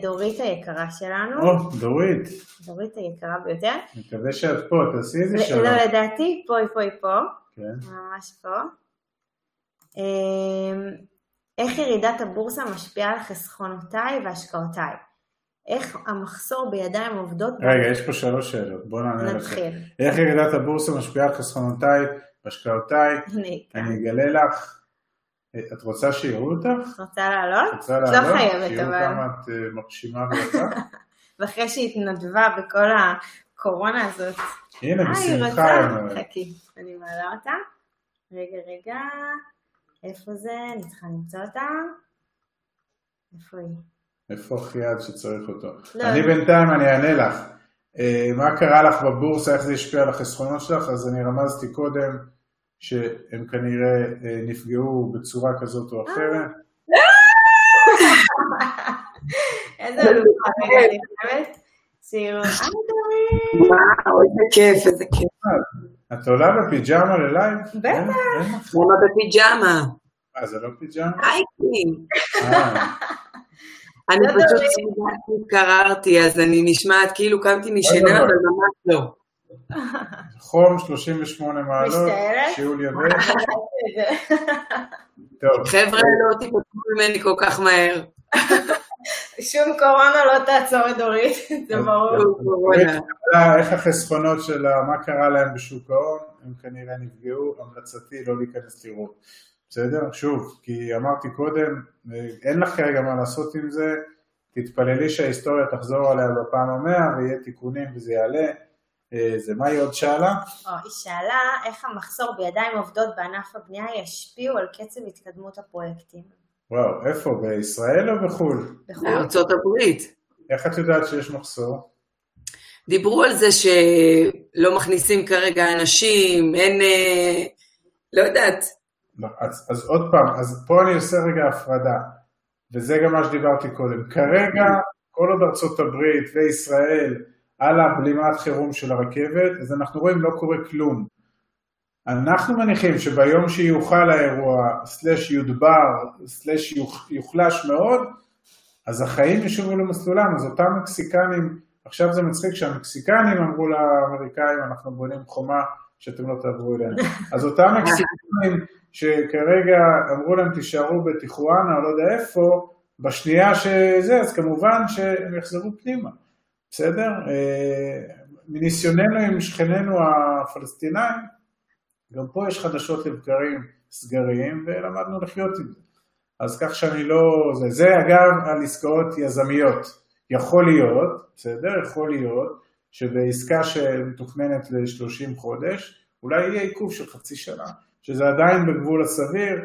דורית היקרה שלנו. או, דורית. דורית היקרה ביותר. מקווה שאת פה, תעשי איזה שלום. לא, לדעתי, פה היא פה היא פה. כן. ממש פה. איך ירידת הבורסה משפיעה על חסכונותיי והשקעותיי? איך המחסור בידיים עובדות... רגע, יש פה שלוש שאלות, בוא נענה לך. נתחיל. איך ירידת הבורסה משפיעה על חסכונותיי והשקעותיי? אני אגלה לך. את רוצה שיראו אותך? רוצה לעלות? רוצה לעלות? לא חייבת, אבל... שיראו כמה את אה, מרשימה ויפה. (laughs) ואחרי שהתנדבה בכל הקורונה הזאת. הנה, בשמחה. היא רוצה, חכי, אני מעלה אותה. רגע, רגע. איפה זה? אני צריכה למצוא אותה. איפה היא? איפה החייד שצריך אותו? לא. אני בינתיים, אני אענה לך. אה, מה קרה לך בבורסה, איך זה השפיע על החסכונות שלך? אז אני רמזתי קודם שהם כנראה אה, נפגעו בצורה כזאת או אחרת. איזה אלופה, אני חושבת. (laughs) וואו, איזה כיף, איזה כיף. את עולה בפיג'מה ללייב? בטח. למה בפיג'מה? אה, זה לא פיג'מה? hiking. אה. אני פשוט התקררתי, אז אני נשמעת כאילו קמתי משינה, אבל ממש לא. חום 38 מעלות, שיעול יבש. חבר'ה, לא תיפגעו ממני כל כך מהר. שום קורונה לא תעצור את דורית, זה ברור. איך החסכונות שלה, מה קרה להם בשוק ההון, הם כנראה נפגעו, המלצתי לא להיכנס לראות. בסדר? שוב, כי אמרתי קודם, אין לך כרגע מה לעשות עם זה, תתפללי שההיסטוריה תחזור עליה בפעם המאה ויהיה תיקונים וזה יעלה. אה, זה מה היא עוד שאלה? היא שאלה איך המחסור בידיים עובדות בענף הבנייה ישפיעו על קצב התקדמות הפרויקטים. וואו, איפה? בישראל או בחו"ל? בחו"ל. בארצות הברית. איך את יודעת שיש מחסור? דיברו על זה שלא מכניסים כרגע אנשים, אין... אה, לא יודעת. לא, אז, אז עוד פעם, אז פה אני עושה רגע הפרדה, וזה גם מה שדיברתי קודם. כרגע, כל עוד ארצות הברית וישראל על הבלימת חירום של הרכבת, אז אנחנו רואים לא קורה כלום. אנחנו מניחים שביום שיוחל האירוע, סלש יודבר, סלש יוחלש מאוד, אז החיים ישובו למסלולם, אז אותם מקסיקנים, עכשיו זה מצחיק שהמקסיקנים אמרו לאמריקאים, אנחנו בונים חומה שאתם לא תעברו אלינו. אז אותם (laughs) מקסיקנים שכרגע אמרו להם תישארו בטיחואנה או לא יודע איפה, בשנייה שזה, אז כמובן שהם יחזרו פנימה. בסדר? אה, מניסיוננו עם שכנינו הפלסטינאים, גם פה יש חדשות לבקרים סגרים ולמדנו לחיות עם זה. אז כך שאני לא... זה, זה אגב על עסקאות יזמיות. יכול להיות, בסדר? יכול להיות שבעסקה שמתוכננת ל-30 חודש, אולי יהיה עיכוב של חצי שנה, שזה עדיין בגבול הסביר,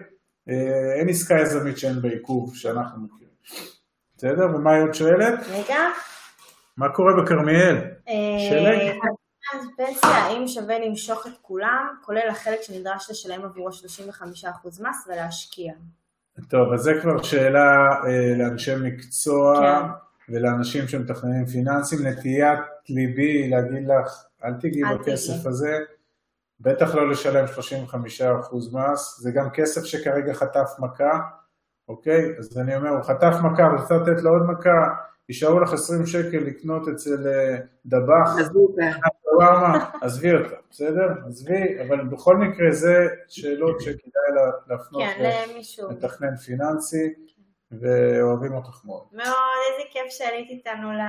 אה, אין עסקה יזמית שאין בה עיכוב שאנחנו מכירים. בסדר? ומה היא עוד שואלת? רגע. מה קורה בכרמיאל? שלג. אז פנסיה, האם שווה למשוך את כולם, כולל החלק שנדרש לשלם עבורו 35% מס ולהשקיע? טוב, אז זה כבר שאלה אה, לאנשי מקצוע כן. ולאנשים שמתכננים פיננסים. נטיית ליבי להגיד לך, אל תגיעי בכסף הזה, בטח לא לשלם 35% מס, זה גם כסף שכרגע חטף מכה, אוקיי? אז אני אומר, הוא חטף מכה, אבל צריך לתת לו עוד מכה, יישארו לך 20 שקל לקנות אצל אה, דבח, עזבי אותה, בסדר? עזבי, אבל בכל מקרה זה שאלות שכדאי להפנות כן, לתכנן פיננסי, ואוהבים אותך מאוד. מאוד, איזה כיף שעלית איתנו ל...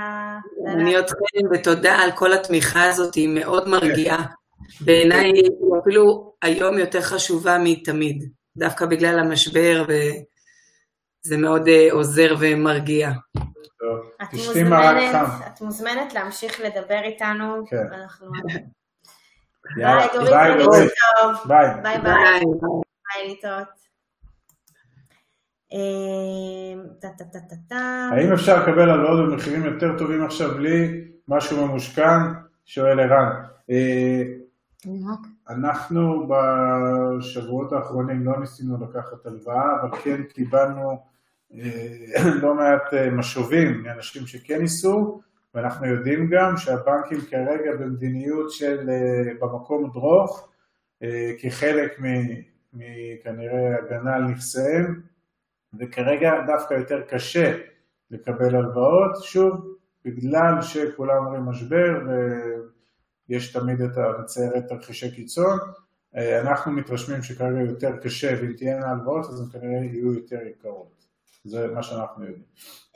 אני אתכם, ותודה על כל התמיכה הזאת, היא מאוד מרגיעה. בעיניי היא אפילו היום יותר חשובה מתמיד, דווקא בגלל המשבר, וזה מאוד אה, עוזר ומרגיע. מרק חם. את מוזמנת להמשיך לדבר איתנו. כן. ביי, דורית, ביי. ביי ביי. ביי ליטות. אה, האם אפשר לקבל הלוואות במחירים יותר טובים עכשיו בלי משהו ממושכן? שואל ערן. אה, אנחנו בשבועות האחרונים לא ניסינו לקחת הלוואה, אבל כן קיבלנו (clears throat) לא מעט אה, משובים מאנשים שכן ניסו, ואנחנו יודעים גם שהבנקים כרגע במדיניות של במקום דרוך, כחלק מכנראה הגנה על נכסיהם, וכרגע דווקא יותר קשה לקבל הלוואות, שוב, בגלל שכולם אומרים משבר ויש תמיד את המציירת תרחישי קיצון, אה, אנחנו מתרשמים שכרגע יותר קשה ואם תהיינה הלוואות אז הן כנראה יהיו יותר יקרות. זה מה שאנחנו יודעים.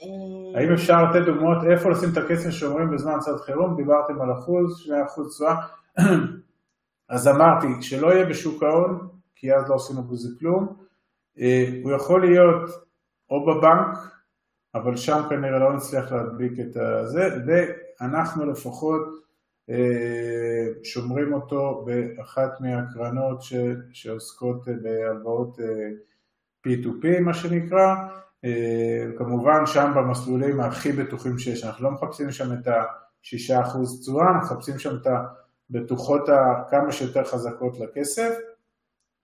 אה, האם אפשר לתת דוגמאות איפה לשים את הכסף שאומרים בזמן צד חירום? דיברתם על אחוז, שני אחוז תשואה. (clears throat) אז אמרתי, שלא יהיה בשוק ההון, כי אז לא עשינו בזה כלום. אה, הוא יכול להיות או בבנק, אבל שם כנראה לא נצליח להדביק את הזה, ואנחנו לפחות אה, שומרים אותו באחת מהקרנות ש, שעוסקות בהלוואות אה, P2P מה שנקרא, כמובן שם במסלולים הכי בטוחים שיש, אנחנו לא מחפשים שם את ה-6% תשואה, מחפשים שם את הבטוחות הכמה שיותר חזקות לכסף,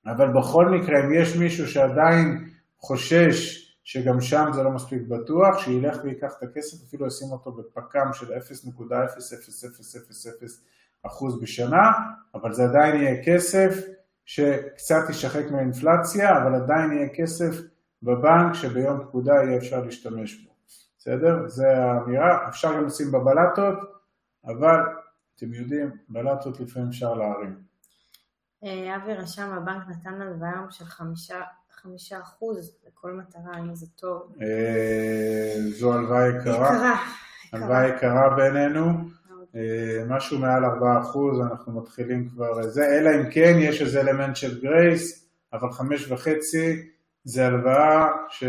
אבל בכל מקרה אם יש מישהו שעדיין חושש שגם שם זה לא מספיק בטוח, שילך ויקח את הכסף, אפילו ישים אותו בפק"ם של 0.0000% בשנה, אבל זה עדיין יהיה כסף שקצת ישחק מהאינפלציה, אבל עדיין יהיה כסף בבנק שביום פקודה יהיה אפשר להשתמש בו. בסדר? זה האמירה, אפשר גם לשים בבלטות, אבל אתם יודעים, בלטות לפעמים אפשר להרים. אה, אבי רשם, הבנק נתן הלוואה של חמישה חמישה אחוז לכל מטרה, אם זה טוב. אה, זו הלוואה יקרה. יקרה. הלוואה יקרה בינינו. אה, משהו מעל ארבעה אחוז, אנחנו מתחילים כבר זה, אלא אם כן יש איזה אלמנט של גרייס, אבל חמש וחצי זה הלוואה ש...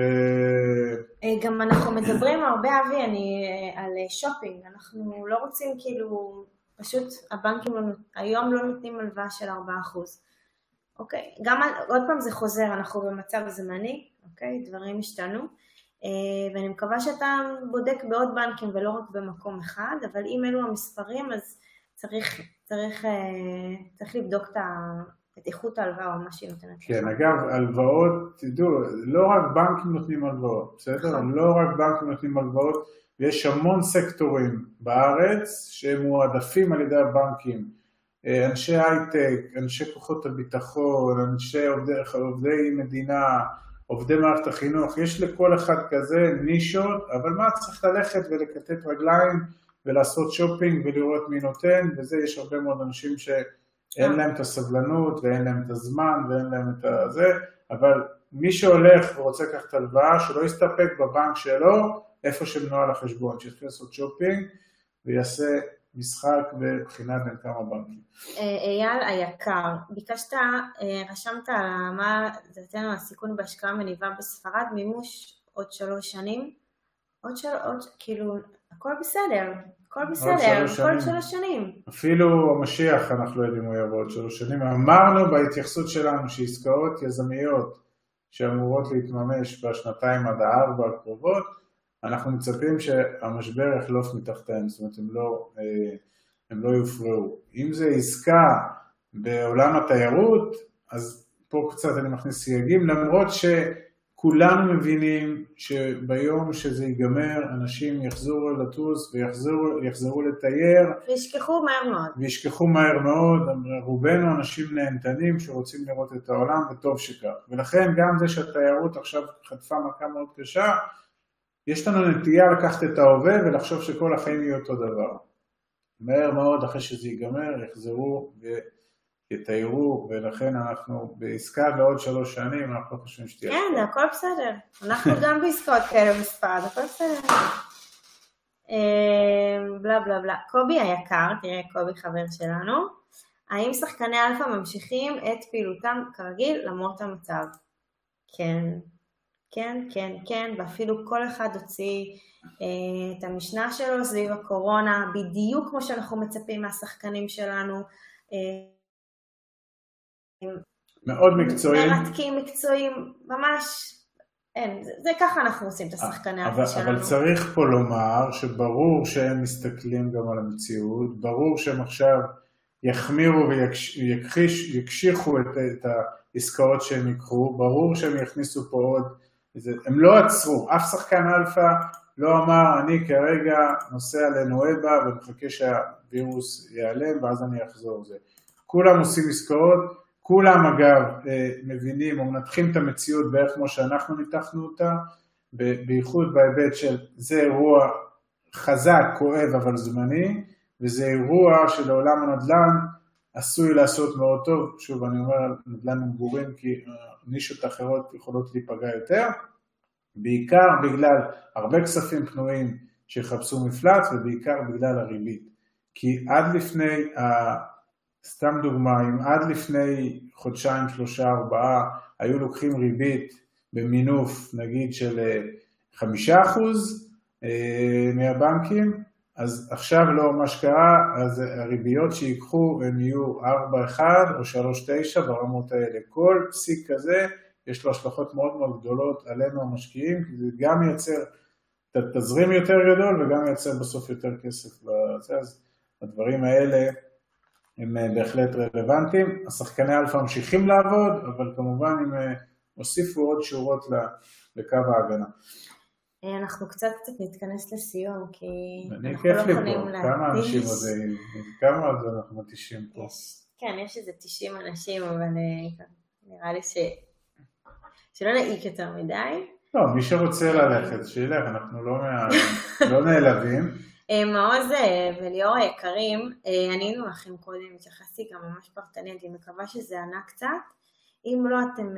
אה, גם אנחנו מדברים הרבה, אבי, אני, על שופינג, אנחנו לא רוצים כאילו, פשוט הבנקים היום לא נותנים הלוואה של ארבעה אחוז. אוקיי? גם, עוד פעם זה חוזר, אנחנו במצב זמני, אוקיי? דברים השתנו. אה, ואני מקווה שאתה בודק בעוד בנקים ולא רק במקום אחד, אבל אם אלו המספרים אז צריך, צריך, אה, צריך לבדוק את, ה, את איכות ההלוואה או מה שהיא נותנת. כן, לך. אגב, הלוואות, תדעו, לא רק בנקים נותנים הלוואות, בסדר? נכון. לא רק בנקים נותנים הלוואות, ויש המון סקטורים בארץ שהם מועדפים על ידי הבנקים. אה, אנשי הייטק, אנשי כוחות הביטחון, אנשי עובדי, עובדי מדינה, עובדי מערכת החינוך, יש לכל אחד כזה נישות, אבל מה צריך ללכת ולכתת רגליים ולעשות שופינג ולראות מי נותן, וזה יש הרבה מאוד אנשים שאין להם את הסבלנות ואין להם את הזמן ואין להם את הזה, אבל מי שהולך ורוצה לקחת הלוואה, שלא יסתפק בבנק שלו, איפה שמנוהל החשבון, שיתחיל לעשות שופינג ויעשה משחק ובחינה בין כמה בנקים. אה, אייל היקר, ביקשת, אה, רשמת על מה לדעתנו הסיכון בהשקעה מניבה בספרד, מימוש עוד שלוש שנים, עוד שלוש, כאילו, הכל בסדר, הכל בסדר, הכל שלוש שנים. אפילו המשיח, אנחנו לא יודעים הוא יבוא עוד שלוש שנים. אמרנו בהתייחסות שלנו שעסקאות יזמיות שאמורות להתממש בשנתיים עד הארבע הקרובות, אנחנו מצפים שהמשבר יחלוף מתחתיהם, זאת אומרת הם לא, אה, הם לא יופרעו. אם זה עסקה בעולם התיירות, אז פה קצת אני מכניס סייגים, למרות שכולנו מבינים שביום שזה ייגמר, אנשים יחזרו לטוס ויחזרו לטייר. וישכחו מהר מאוד. וישכחו מהר מאוד, רובנו אנשים נהנתנים שרוצים לראות את העולם, וטוב שכך. ולכן גם זה שהתיירות עכשיו חטפה מכה מאוד קשה, יש לנו נטייה לקחת את ההווה ולחשוב שכל החיים יהיו אותו דבר. מהר מאוד אחרי שזה ייגמר יחזרו ויתיירו ולכן אנחנו בעסקה לעוד שלוש שנים אנחנו לא חושבים שתהיה... כן, הכל בסדר. אנחנו גם בעסקאות כאלה בספרד, הכל בסדר. אמ, בלה בלה בלה. קובי היקר, תראה קובי חבר שלנו, האם שחקני אלפא ממשיכים את פעילותם כרגיל למרות המצב? כן. כן, כן, כן, ואפילו כל אחד הוציא אה, את המשנה שלו סביב הקורונה, בדיוק כמו שאנחנו מצפים מהשחקנים שלנו. אה, מאוד מקצועיים. מרתקים, מקצועיים, ממש, אין, זה, זה ככה אנחנו עושים את השחקני אבל, שלנו. אבל צריך פה לומר שברור שהם מסתכלים גם על המציאות, ברור שהם עכשיו יחמירו ויקשיחו את, את העסקאות שהם ייקחו, ברור שהם יכניסו פה עוד זה, הם לא עצרו, אף שחקן אלפא לא אמר, אני כרגע נוסע לנואיבה ומחכה שהווירוס ייעלם ואז אני אחזור. זה. כולם עושים עסקאות, כולם אגב אה, מבינים או מנתחים את המציאות בערך כמו שאנחנו ניתחנו אותה, בייחוד בהיבט של זה אירוע חזק, כואב אבל זמני, וזה אירוע שלעולם הנדל"ן עשוי לעשות מאוד טוב, שוב אני אומר נדל"ן מגורים כי אה, נישות אחרות יכולות להיפגע יותר, בעיקר בגלל הרבה כספים פנויים שיחפשו מפלט ובעיקר בגלל הריבית. כי עד לפני, סתם דוגמה, אם עד לפני חודשיים, שלושה, ארבעה היו לוקחים ריבית במינוף נגיד של אה, חמישה אחוז אה, מהבנקים, אז עכשיו לא מה שקרה, אז הריביות שיקחו הם יהיו 4.1 או 3.9 ברמות האלה. כל פסיק כזה יש לו השלכות מאוד מאוד גדולות עלינו המשקיעים, כי זה גם מייצר תזרים יותר גדול וגם מייצר בסוף יותר כסף אז הדברים האלה הם אה, בהחלט רלוונטיים. השחקני אלפא ממשיכים לעבוד, אבל כמובן הם אה, הוסיפו עוד שורות לקו ההגנה. אה, אנחנו קצת קצת נתכנס לסיום, כי אנחנו לא יכולים להקדיש. כמה אנשים עוד, כמה עוד אנחנו מתישים פה? כן, יש איזה 90 אנשים, אבל נראה לי ש... שלא נעיק יותר מדי. לא, מי שרוצה ללכת, שילך, אנחנו לא, מה... לא נעלבים. אה, מעוז אה, וליאור היקרים, אה, ענינו לכם קודם, התייחסתי גם ממש פרטנית, אני מקווה שזה ענה קצת. אם לא, אתם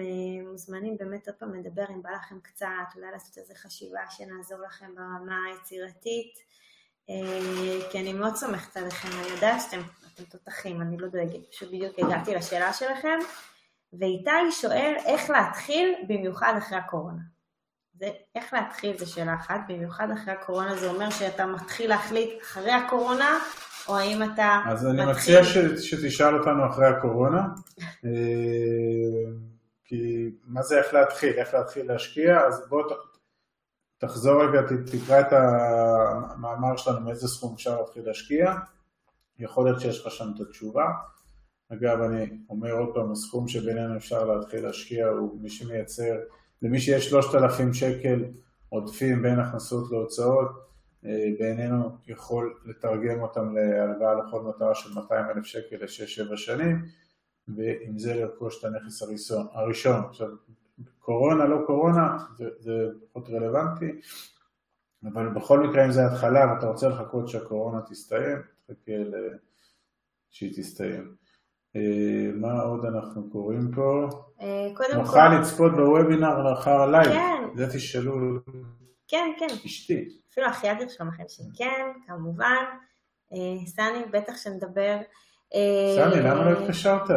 מוזמנים באמת עוד פעם לדבר אם בא לכם קצת, אולי לעשות איזו חשיבה שנעזור לכם ברמה היצירתית, כי אני מאוד סומכת עליכם, אני יודעת שאתם תותחים, אני לא דואגת, פשוט בדיוק הגעתי לשאלה שלכם. ואיתי שואל איך להתחיל במיוחד אחרי הקורונה. זה, איך להתחיל זה שאלה אחת, במיוחד אחרי הקורונה זה אומר שאתה מתחיל להחליט אחרי הקורונה, או האם אתה אז מתחיל... אני מציע ש, שתשאל אותנו אחרי הקורונה, אה, כי מה זה איך להתחיל, איך להתחיל להשקיע, אז בוא תחזור רגע, תקרא את המאמר שלנו מאיזה סכום אפשר להתחיל להשקיע, יכול להיות שיש לך שם את התשובה. אגב, אני אומר עוד פעם, הסכום שבינינו אפשר להתחיל להשקיע הוא מי שמייצר, למי שיש 3,000 שקל עודפים בין הכנסות להוצאות, אה, בעינינו יכול לתרגם אותם להלוואה לכל מטרה של 200 אלף שקל ל-6-7 שנים, ועם זה לרכוש את הנכס. הראשון. עכשיו, קורונה, לא קורונה, זה, זה פחות רלוונטי, אבל בכל מקרה אם זה התחלה ואתה רוצה לחכות שהקורונה תסתיים, תחכה שהיא תסתיים. אה, מה עוד אנחנו קוראים פה? אה, קודם כל... נוכל לצפות בוובינר לאחר ה live. כן. זה תשאלו כן, כן. אשתי. אפילו אחיה תרשום לכם שכן, כמובן. אה, סני, בטח שנדבר. סני, למה לא התקשרת?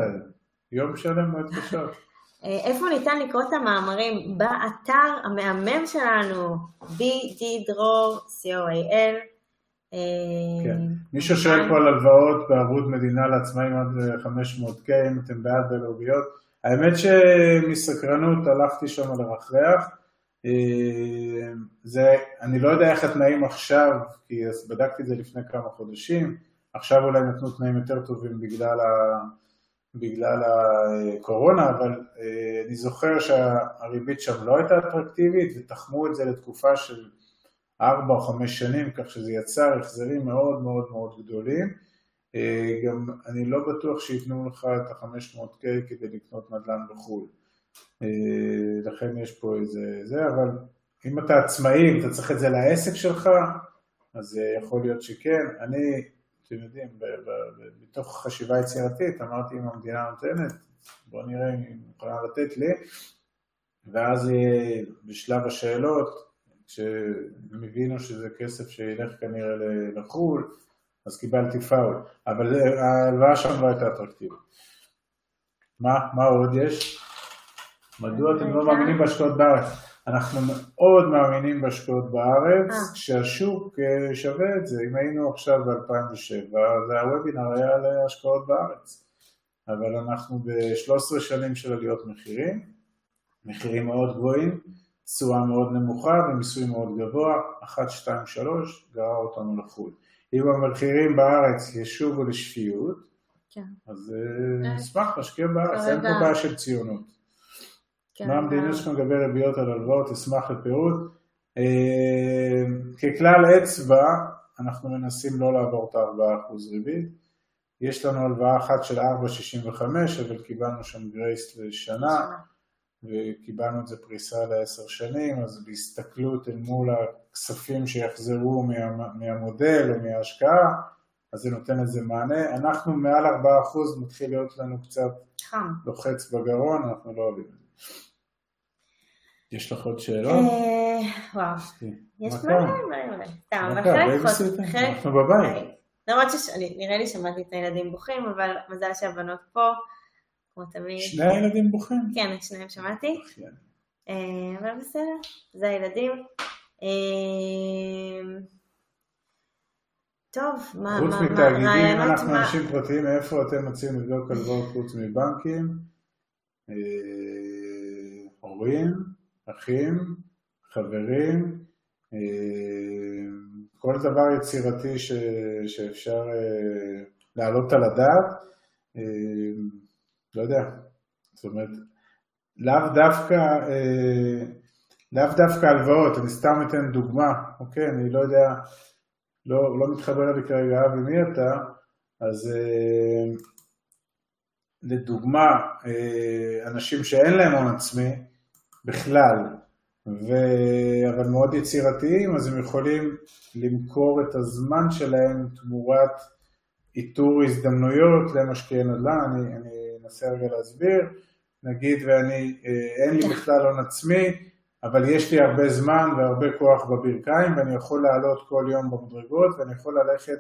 יום שלם לא התקשרת. (laughs) איפה ניתן לקרוא את המאמרים? באתר המהמם שלנו, BD Dror, co.il. כן. מי ששואל פה על הלוואות בערבות מדינה לעצמאים עד 500K, אם אתם בעד בלאומיות, האמת שמסקרנות הלכתי שם לרחרח. אה, זה, אני לא יודע איך התנאים עכשיו, כי בדקתי את זה לפני כמה חודשים, עכשיו אולי נתנו תנאים יותר טובים בגלל, ה, בגלל הקורונה, אבל אה, אני זוכר שהריבית שם לא הייתה אטרקטיבית ותחמו את זה לתקופה של ארבע או חמש שנים, כך שזה יצר החזרים מאוד מאוד מאוד גדולים. אה, גם אני לא בטוח שייתנו לך את ה-500K כדי לקנות נדל"ן בחו"ל. אה, לכן יש פה איזה זה, אבל אם אתה עצמאי, אם אתה צריך את זה לעסק שלך, אז יכול להיות שכן. אני, אתם יודעים, מתוך חשיבה יצירתית, אמרתי אם המדינה נותנת, בוא נראה אם היא מוכנה לתת לי, ואז בשלב השאלות, כשהם הבינו שזה כסף שילך כנראה לחו"ל, אז קיבלתי פאול, אבל ההלוואה שם לא הייתה אטרקטיבית. מה, מה עוד יש? מדוע אתם לא מאמינים בהשקעות בארץ? אנחנו מאוד מאמינים בהשקעות בארץ, אה. כשהשוק אה, שווה את זה. אם היינו עכשיו ב-2007, אז הוובינר היה על השקעות בארץ. אבל אנחנו ב-13 שנים של עליות מחירים, מחירים מאוד גבוהים, תשואה מאוד נמוכה ומיסוי מאוד גבוה, 1, 2, 3, גרר אותנו לחו"ל. אם המחירים בארץ ישובו לשפיות, כן. אז אה, אה, נשמח להשקיע בארץ, אין פה בעיה של ציונות. כן, מה המדיניות שלך לגבי ריביות על הלוואות, אשמח לפירוט. ככלל אצבע, אנחנו מנסים לא לעבור את ה-4% ריבית. יש לנו הלוואה אחת של 4.65, אבל קיבלנו שם גרייס לשנה, וקיבלנו את זה פריסה לעשר שנים, אז בהסתכלות אל מול הכספים שיחזרו מה, מהמודל או מההשקעה, אז זה נותן איזה מענה. אנחנו מעל 4% מתחיל להיות לנו קצת חם. לוחץ בגרון, אנחנו לא אוהבים את זה. יש לך עוד שאלות? אה, וואו, יש מלא מלא מלא. סתם. אנחנו בבית. למרות שנראה לי שמעתי את הילדים בוכים, אבל מזל שהבנות פה, כמו תמיד. שני הילדים בוכים? כן, את שניהם שמעתי. אה, אבל בסדר, זה הילדים. אה, טוב, מה, מה, חוץ מתאגידים, אנחנו אנשים פרטיים, איפה אתם מציעים לבדוק הלוואות חוץ מבנקים? הורים, אחים, חברים, כל דבר יצירתי ש, שאפשר אה, להעלות על הדעת, אה, לא יודע, זאת אומרת, לאו דווקא, אה, לאו דווקא הלוואות, אני סתם אתן דוגמה, אוקיי, אני לא יודע, לא, לא מתחבר לי כרגע אבי מי אתה, אז אה, לדוגמה, אה, אנשים שאין להם הון עצמי בכלל, ו... אבל מאוד יצירתיים, אז הם יכולים למכור את הזמן שלהם תמורת איתור הזדמנויות למשקיעי נדל"ן, אני, אני אנסה רגע להסביר, נגיד ואני, אה, אין לי בכלל הון עצמי, אבל יש לי הרבה זמן והרבה כוח בברכיים ואני יכול לעלות כל יום במדרגות ואני יכול ללכת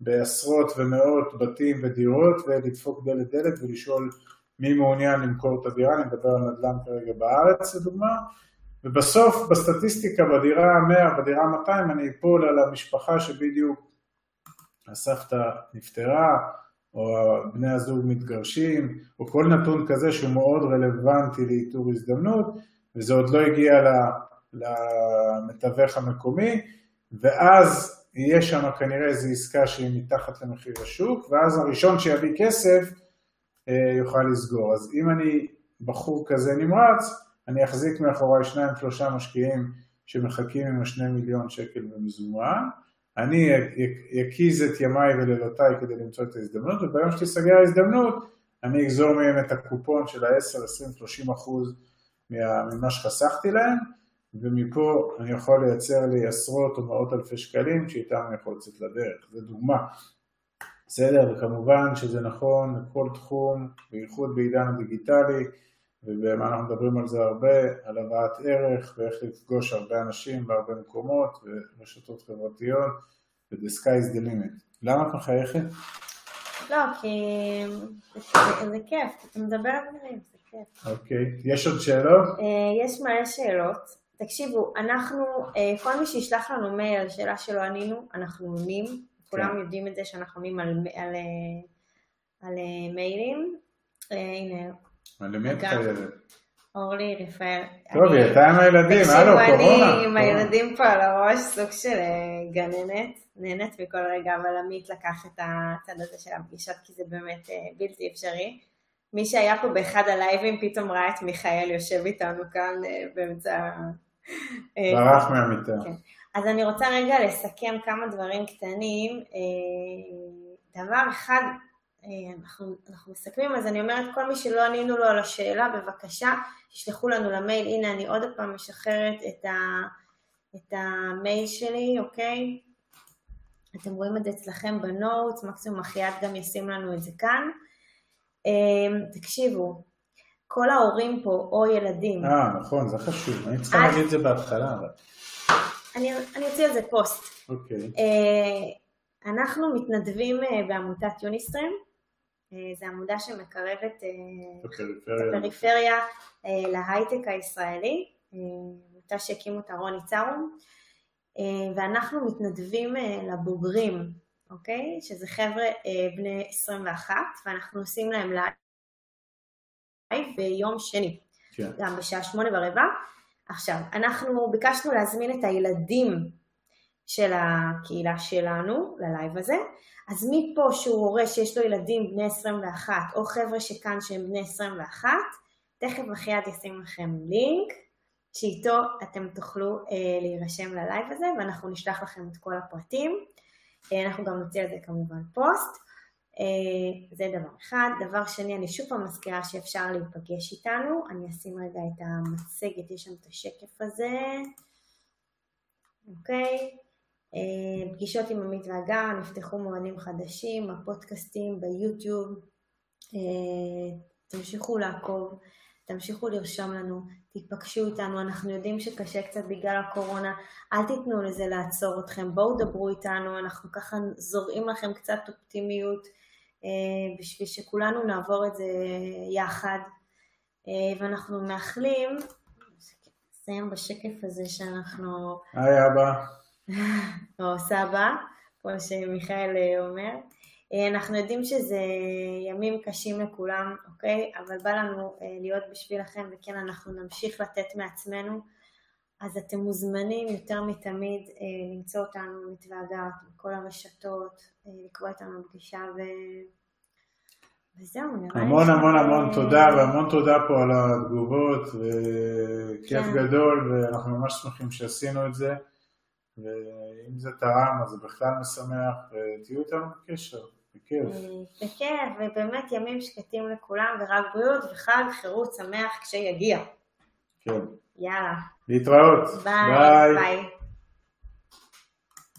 בעשרות ומאות בתים ודירות ולדפוק דלת דלת ולשאול מי מעוניין למכור את הדירה, אני מדבר על נדל"ן כרגע בארץ לדוגמה, ובסוף בסטטיסטיקה בדירה 100, בדירה 200 אני אפול על המשפחה שבדיוק הסבתא נפטרה, או בני הזוג מתגרשים, או כל נתון כזה שהוא מאוד רלוונטי לאיתור הזדמנות, וזה עוד לא הגיע למתווך המקומי, ואז יהיה שם כנראה איזו עסקה שהיא מתחת למחיר השוק, ואז הראשון שיביא כסף אה, יוכל לסגור. אז אם אני בחור כזה נמרץ, אני אחזיק מאחורי שניים שלושה משקיעים שמחכים עם השני מיליון שקל במזומן, אני אקיז את ימיי ולילותיי כדי למצוא את ההזדמנות, וביום שתיסגר ההזדמנות, אני אגזור מהם את הקופון של ה-10, 20, 30 אחוז ממה שחסכתי להם, ומפה אני יכול לייצר לי עשרות או מאות אלפי שקלים שאיתם אני יכול לצאת לדרך, זו דוגמה. בסדר, וכמובן שזה נכון לכל תחום, בייחוד בעידן הדיגיטלי, ובמה אנחנו מדברים על זה הרבה, על הבאת ערך ואיך לפגוש הרבה אנשים בהרבה מקומות ורשתות חברתיות, ו-the sky is the limit. למה את מחייכת? לא, כי זה כיף, אתה מדבר על דברים, זה כיף. אוקיי, יש עוד שאלות? אה, יש מלא שאלות. תקשיבו, אנחנו, אה, כל מי שישלח לנו מייל על שאלה שלא ענינו, אנחנו עונים, כולם כן. יודעים את זה שאנחנו עונים על, על, על, על מיילים. אה, הנה, למי את חייבת? אורלי רפאל. טוב, היא הייתה עם הילדים, הלו, קורונה. אני עם הילדים פה על הראש, סוג של אה, גננת, נהנית מכל רגע, אבל עמית לקח את הצד הזה של הפגישות, כי זה באמת אה, בלתי אפשרי. מי שהיה פה באחד הלייבים פתאום ראה את מיכאל יושב איתנו כאן אה, באמצע... ברח מהמיטה. כן. אז אני רוצה רגע לסכם כמה דברים קטנים. דבר אחד, אנחנו, אנחנו מסכמים, אז אני אומרת, כל מי שלא ענינו לו על השאלה, בבקשה, תשלחו לנו למייל, הנה אני עוד פעם משחררת את, ה, את המייל שלי, אוקיי? אתם רואים את זה אצלכם בנוטס, מקסימום אחייאת גם ישים לנו את זה כאן. אה, תקשיבו, כל ההורים פה, או ילדים. אה, נכון, זה חשוב, אני צריכה להגיד את זה בהתחלה, אבל... אני, אני אוציא על זה פוסט. אוקיי. אה, אנחנו מתנדבים בעמותת יוניסטרים, אה, זו עמותה שמקרבת אה, את הפריפריה אה, להייטק הישראלי, עמותה שהקימו אותה רוני צרום, ואנחנו מתנדבים לבוגרים, אוקיי? שזה חבר'ה בני 21, ואנחנו עושים להם live ביום שני, כן. גם בשעה שמונה ורבע. עכשיו, אנחנו ביקשנו להזמין את הילדים של הקהילה שלנו ל live הזה, אז מי פה שהוא הורה שיש לו ילדים בני 21, או חבר'ה שכאן שהם בני 21, תכף אחיעד ישים לכם לינק, שאיתו אתם תוכלו אה, להירשם ל live הזה, ואנחנו נשלח לכם את כל הפרטים. אה, אנחנו גם נוציא על זה כמובן פוסט. אה, זה דבר אחד. דבר שני, אני שוב פעם מזכירה שאפשר להיפגש איתנו. אני אשים רגע את המצגת, יש שם את השקף הזה. אוקיי. אה, פגישות עם עמית והגר, נפתחו מועדים חדשים, הפודקאסטים ביוטיוב. אה, תמשיכו לעקוב, תמשיכו לרשום לנו, תיפגשו איתנו, אנחנו יודעים שקשה קצת בגלל הקורונה, אל תיתנו לזה לעצור אתכם, בואו דברו איתנו, אנחנו ככה זורעים לכם קצת אופטימיות אה, בשביל שכולנו נעבור את זה יחד, ואנחנו מאחלים, נסיים בשקף הזה שאנחנו... היי אבא. (laughs) או סבא, כמו שמיכאל אומר. אה, אנחנו יודעים שזה ימים קשים לכולם, אוקיי? אבל בא לנו אה, להיות בשבילכם, וכן, אנחנו נמשיך לתת מעצמנו. אז אתם מוזמנים יותר מתמיד אה, למצוא אותנו, מתווה בכל הרשתות, לקרוא איתנו פגישה ו... וזהו, נראה לי... המון המון המון תודה, והמון תודה פה על התגובות, וכיף כן. גדול, ואנחנו ממש שמחים שעשינו את זה. ואם זה תרם אז זה בכלל משמח, ותהיו איתנו בקשר. בכיף. בכיף, ובאמת ימים שקטים לכולם, ורק בריאות וחג חירות שמח כשיגיע. כן. יאללה. להתראות. ביי. ביי.